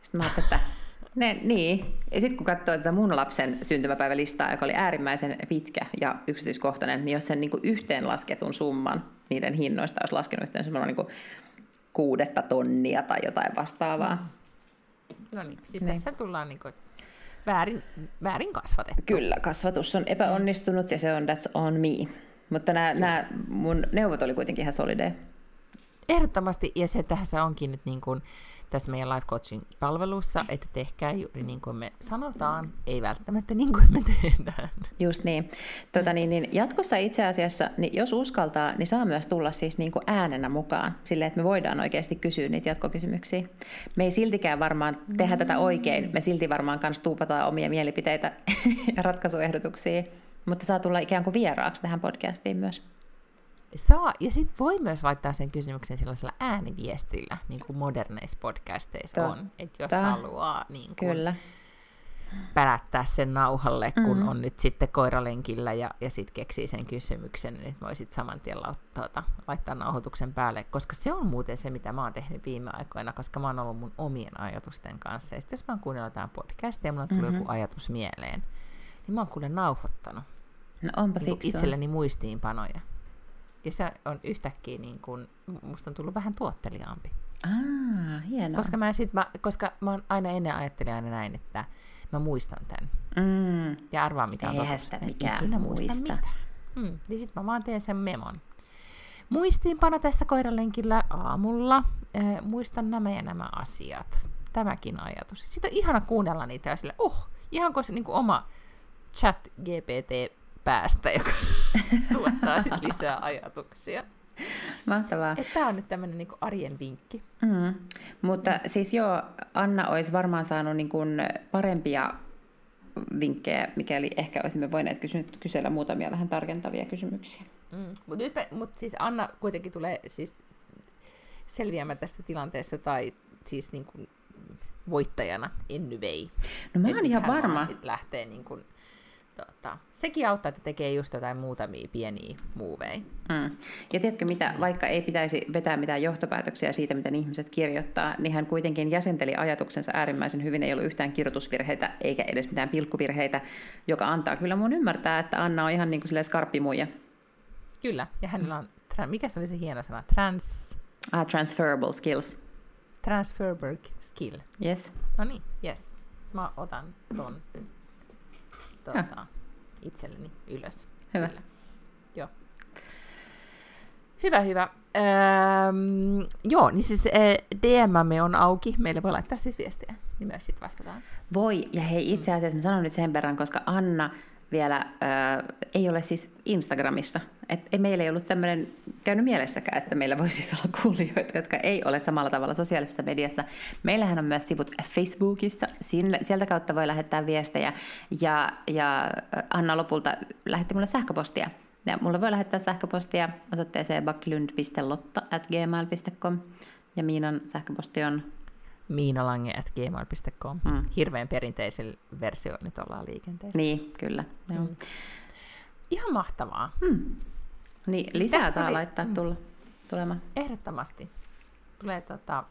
Sitten mä ajattelin, että [laughs] ne, niin. Ja sitten kun katsoo tätä mun lapsen syntymäpäivälistaa, joka oli äärimmäisen pitkä ja yksityiskohtainen, niin jos sen niin yhteenlasketun summan niiden hinnoista olisi laskenut yhteen semmoinen niin kuudetta tonnia tai jotain vastaavaa. No niin, siis niin. tässä tullaan niin kuin väärin, väärin kasvatettu. Kyllä, kasvatus on epäonnistunut ja se on that's on me. Mutta nämä, nämä mun neuvot oli kuitenkin ihan solideja. Ehdottomasti, ja se tässä onkin nyt niin kuin, tässä meidän life coaching-palvelussa, että tehkää juuri niin kuin me sanotaan, ei välttämättä niin kuin me tehdään. Just niin. Tota, niin, niin jatkossa itse asiassa, niin jos uskaltaa, niin saa myös tulla siis niin kuin äänenä mukaan, silleen, että me voidaan oikeasti kysyä niitä jatkokysymyksiä. Me ei siltikään varmaan tehdä mm. tätä oikein, me silti varmaan kanssa tuupataan omia mielipiteitä [laughs] ja ratkaisuehdotuksia, mutta saa tulla ikään kuin vieraaksi tähän podcastiin myös. Saa, ja sitten voi myös laittaa sen kysymyksen sellaisella ääniviestillä, niin kuin moderneissa podcasteissa Totta. on, että jos haluaa niin kuin Kyllä. pälättää sen nauhalle, kun mm. on nyt sitten koiralenkillä ja, ja sitten keksii sen kysymyksen, niin voi sitten saman tien tuota, laittaa nauhoituksen päälle, koska se on muuten se, mitä mä oon tehnyt viime aikoina, koska mä oon ollut mun omien ajatusten kanssa. Ja sitten jos mä oon kuunnellut jotain podcastia ja mulla on tullut mm-hmm. joku ajatus mieleen, niin mä oon kuule nauhoittanut. No onpa niin itselleni muistiinpanoja. Ja se on yhtäkkiä, niin kuin, musta on tullut vähän tuotteliaampi. Ah, hienoa. Koska mä, sit, mä, koska mä oon aina ennen ajattelin aina näin, että mä muistan tämän. Mm. Ja arvaa mikä on Eihän sitä mikään muista. muista. Mitä. Mm. Niin sit mä vaan teen sen memon. Muistiinpano tässä koiralenkillä aamulla. Äh, muistan nämä ja nämä asiat. Tämäkin ajatus. Sitten on ihana kuunnella niitä ja sille, oh, ihan kuin se niin kuin oma chat GPT päästä, joka [laughs] tuottaa sit lisää ajatuksia. Mahtavaa. Tämä on nyt tämmöinen niin arjen vinkki. Mm. Mutta mm. siis joo, Anna olisi varmaan saanut niin kuin parempia vinkkejä, mikäli ehkä olisimme voineet kysy- kysellä muutamia vähän tarkentavia kysymyksiä. Mm. Mutta mut siis Anna kuitenkin tulee siis selviämään tästä tilanteesta tai siis niin kuin voittajana anyway. No mä oon ihan varma. Sitten lähtee niin kuin tota, sekin auttaa, että tekee just jotain muutamia pieniä muuveja. Mm. Ja tiedätkö mitä, vaikka ei pitäisi vetää mitään johtopäätöksiä siitä, miten ihmiset kirjoittaa, niin hän kuitenkin jäsenteli ajatuksensa äärimmäisen hyvin, ei ollut yhtään kirjoitusvirheitä eikä edes mitään pilkkuvirheitä, joka antaa kyllä mun ymmärtää, että Anna on ihan niin kuin skarppimuija. Kyllä, ja hänellä on, mikä se oli se hieno sana, trans... Ah, transferable skills. Transferable skill. Yes. No niin, yes. Mä otan ton tuota, itselleni ylös. Hyvä. Kyllä. Joo. Hyvä, hyvä. Öö, joo, niin siis äh, DMmme on auki. Meille voi laittaa siis viestiä, niin myös sitten vastataan. Voi, ja hei itse asiassa mä sanon nyt sen verran, koska Anna vielä äh, ei ole siis Instagramissa. Et ei, meillä ei ollut tämmöinen käynyt mielessäkään, että meillä voisi siis olla kuulijoita, jotka ei ole samalla tavalla sosiaalisessa mediassa. Meillähän on myös sivut Facebookissa, sieltä kautta voi lähettää viestejä. Ja, ja Anna lopulta lähetti mulle sähköpostia. Ja mulle voi lähettää sähköpostia osoitteeseen baklund.lotta.gmail.com ja Miinan sähköposti on miinalange.gmail.com. Mm. Hirveän perinteisen versio nyt ollaan liikenteessä. Niin, kyllä. Joo. Mm. Ihan mahtavaa. Mm. Niin, lisää Tästä saa oli... laittaa mm. tulla, tulemaan. Ehdottomasti. Tulee tota...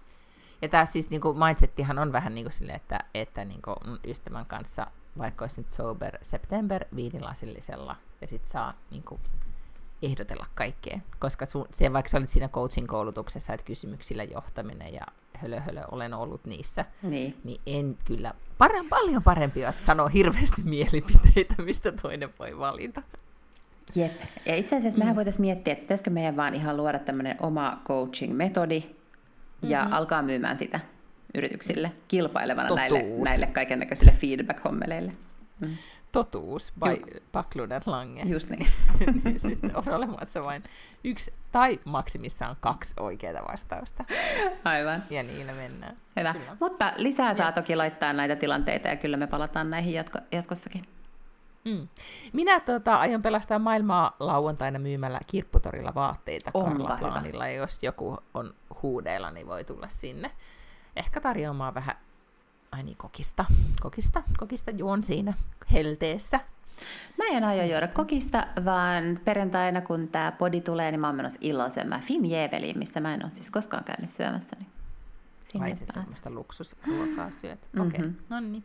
Ja tämä siis niin kuin mindsettihan on vähän niin kuin sille, että, että niin kuin ystävän kanssa, vaikka olisi nyt sober September viinilasillisella, ja sitten saa niin kuin ehdotella kaikkea. Koska sun, se, vaikka sä olit siinä coaching-koulutuksessa, että kysymyksillä johtaminen ja hölö, hölö olen ollut niissä, niin, niin en kyllä, parem, paljon parempi että sanoa hirveästi mielipiteitä, mistä toinen voi valita. Jep. Ja itse asiassa mehän mm. voitaisiin miettiä, että pitäisikö meidän vaan ihan luoda tämmöinen oma coaching-metodi ja mm-hmm. alkaa myymään sitä yrityksille kilpailevana näille, näille kaiken näköisille feedback-hommeleille. Mm totuus by Ju- Pakluden Lange. Just niin. [laughs] niin sitten on olemassa vain yksi tai maksimissaan kaksi oikeaa vastausta. Aivan. Ja niin mennään. Hyvä. Kyllä. Mutta lisää saa ja. toki laittaa näitä tilanteita ja kyllä me palataan näihin jatko- jatkossakin. Mm. Minä tota, aion pelastaa maailmaa lauantaina myymällä kirpputorilla vaatteita Onpa Karla ja jos joku on huudeilla, niin voi tulla sinne. Ehkä tarjoamaan vähän ai niin, kokista. Kokista, kokista juon siinä helteessä. Mä en aio juoda kokista, vaan perjantaina, kun tämä podi tulee, niin mä oon menossa illalla syömään Finjeveliin, missä mä en ole siis koskaan käynyt syömässä. Niin Ai se semmoista luksusruokaa syöt. Mm-hmm. Okei, okay. no niin.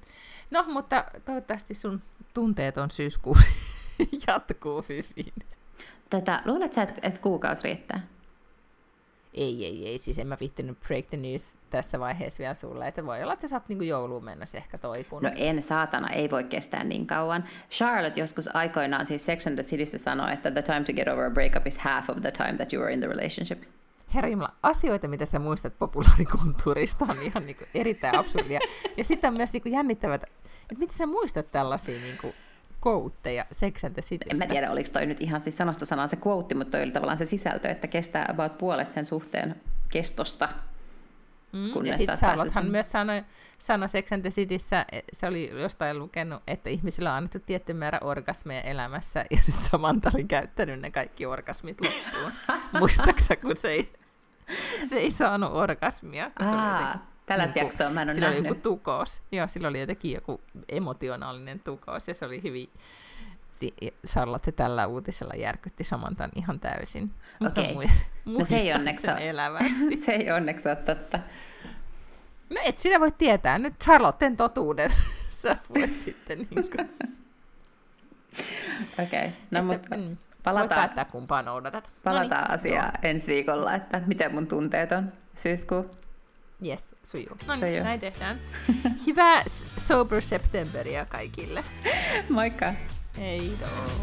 No, mutta toivottavasti sun tunteet on syyskuu [laughs] jatkuu hyvin. Tota, luulet sä, että et kuukausi riittää? Ei, ei, ei, siis en mä vittinyt break the news tässä vaiheessa vielä sulle, että voi olla, että sä oot niin jouluun mennessä ehkä toipunut. No en, saatana, ei voi kestää niin kauan. Charlotte joskus aikoinaan siis Sex and the Cityssä sanoi, että the time to get over a breakup is half of the time that you were in the relationship. Herra Jumala, asioita, mitä sä muistat populaarikulttuurista, on ihan niin kuin erittäin absurdia. ja sitten on myös niin kuin jännittävät, että miten sä muistat tällaisia niin kuin quoteja Sex and the Citystä. En mä tiedä, oliko toi nyt ihan siis sanasta sanaan se quote, mutta toi oli tavallaan se sisältö, että kestää about puolet sen suhteen kestosta. Mm, ja sitten Charlottehan sen... myös sanoi, sanoi Sex and the Cityssä, e, se oli jostain lukenut, että ihmisillä on annettu tietty määrä orgasmeja elämässä, ja sitten Samantha oli käyttänyt ne kaikki orgasmit loppuun. [laughs] Muistaaksä, kun se ei, se ei saanut orgasmia, kun se oli Tällaista niin jaksoa mä en ole nähnyt. oli joku tukous. Joo, sillä oli jotenkin joku emotionaalinen tukous ja se oli hyvin... Charlotte tällä uutisella järkytti Samantan ihan täysin. Okei. Okay. no se ei onneksi ole. elävästi. [laughs] se ei onneksi ole totta. No et sinä voi tietää. Nyt Charlotten totuuden [laughs] sä voit [laughs] sitten niin kuin... Okei, okay. no mutta mm, palataan, päättää, kumpaa noudatat. Palataan no niin, asiaan ensi viikolla, että miten mun tunteet on syyskuu. Yes, sujuu. No niin, näin tehdään. [laughs] Hyvää Sober Septemberia kaikille. Moikka! Hei doo.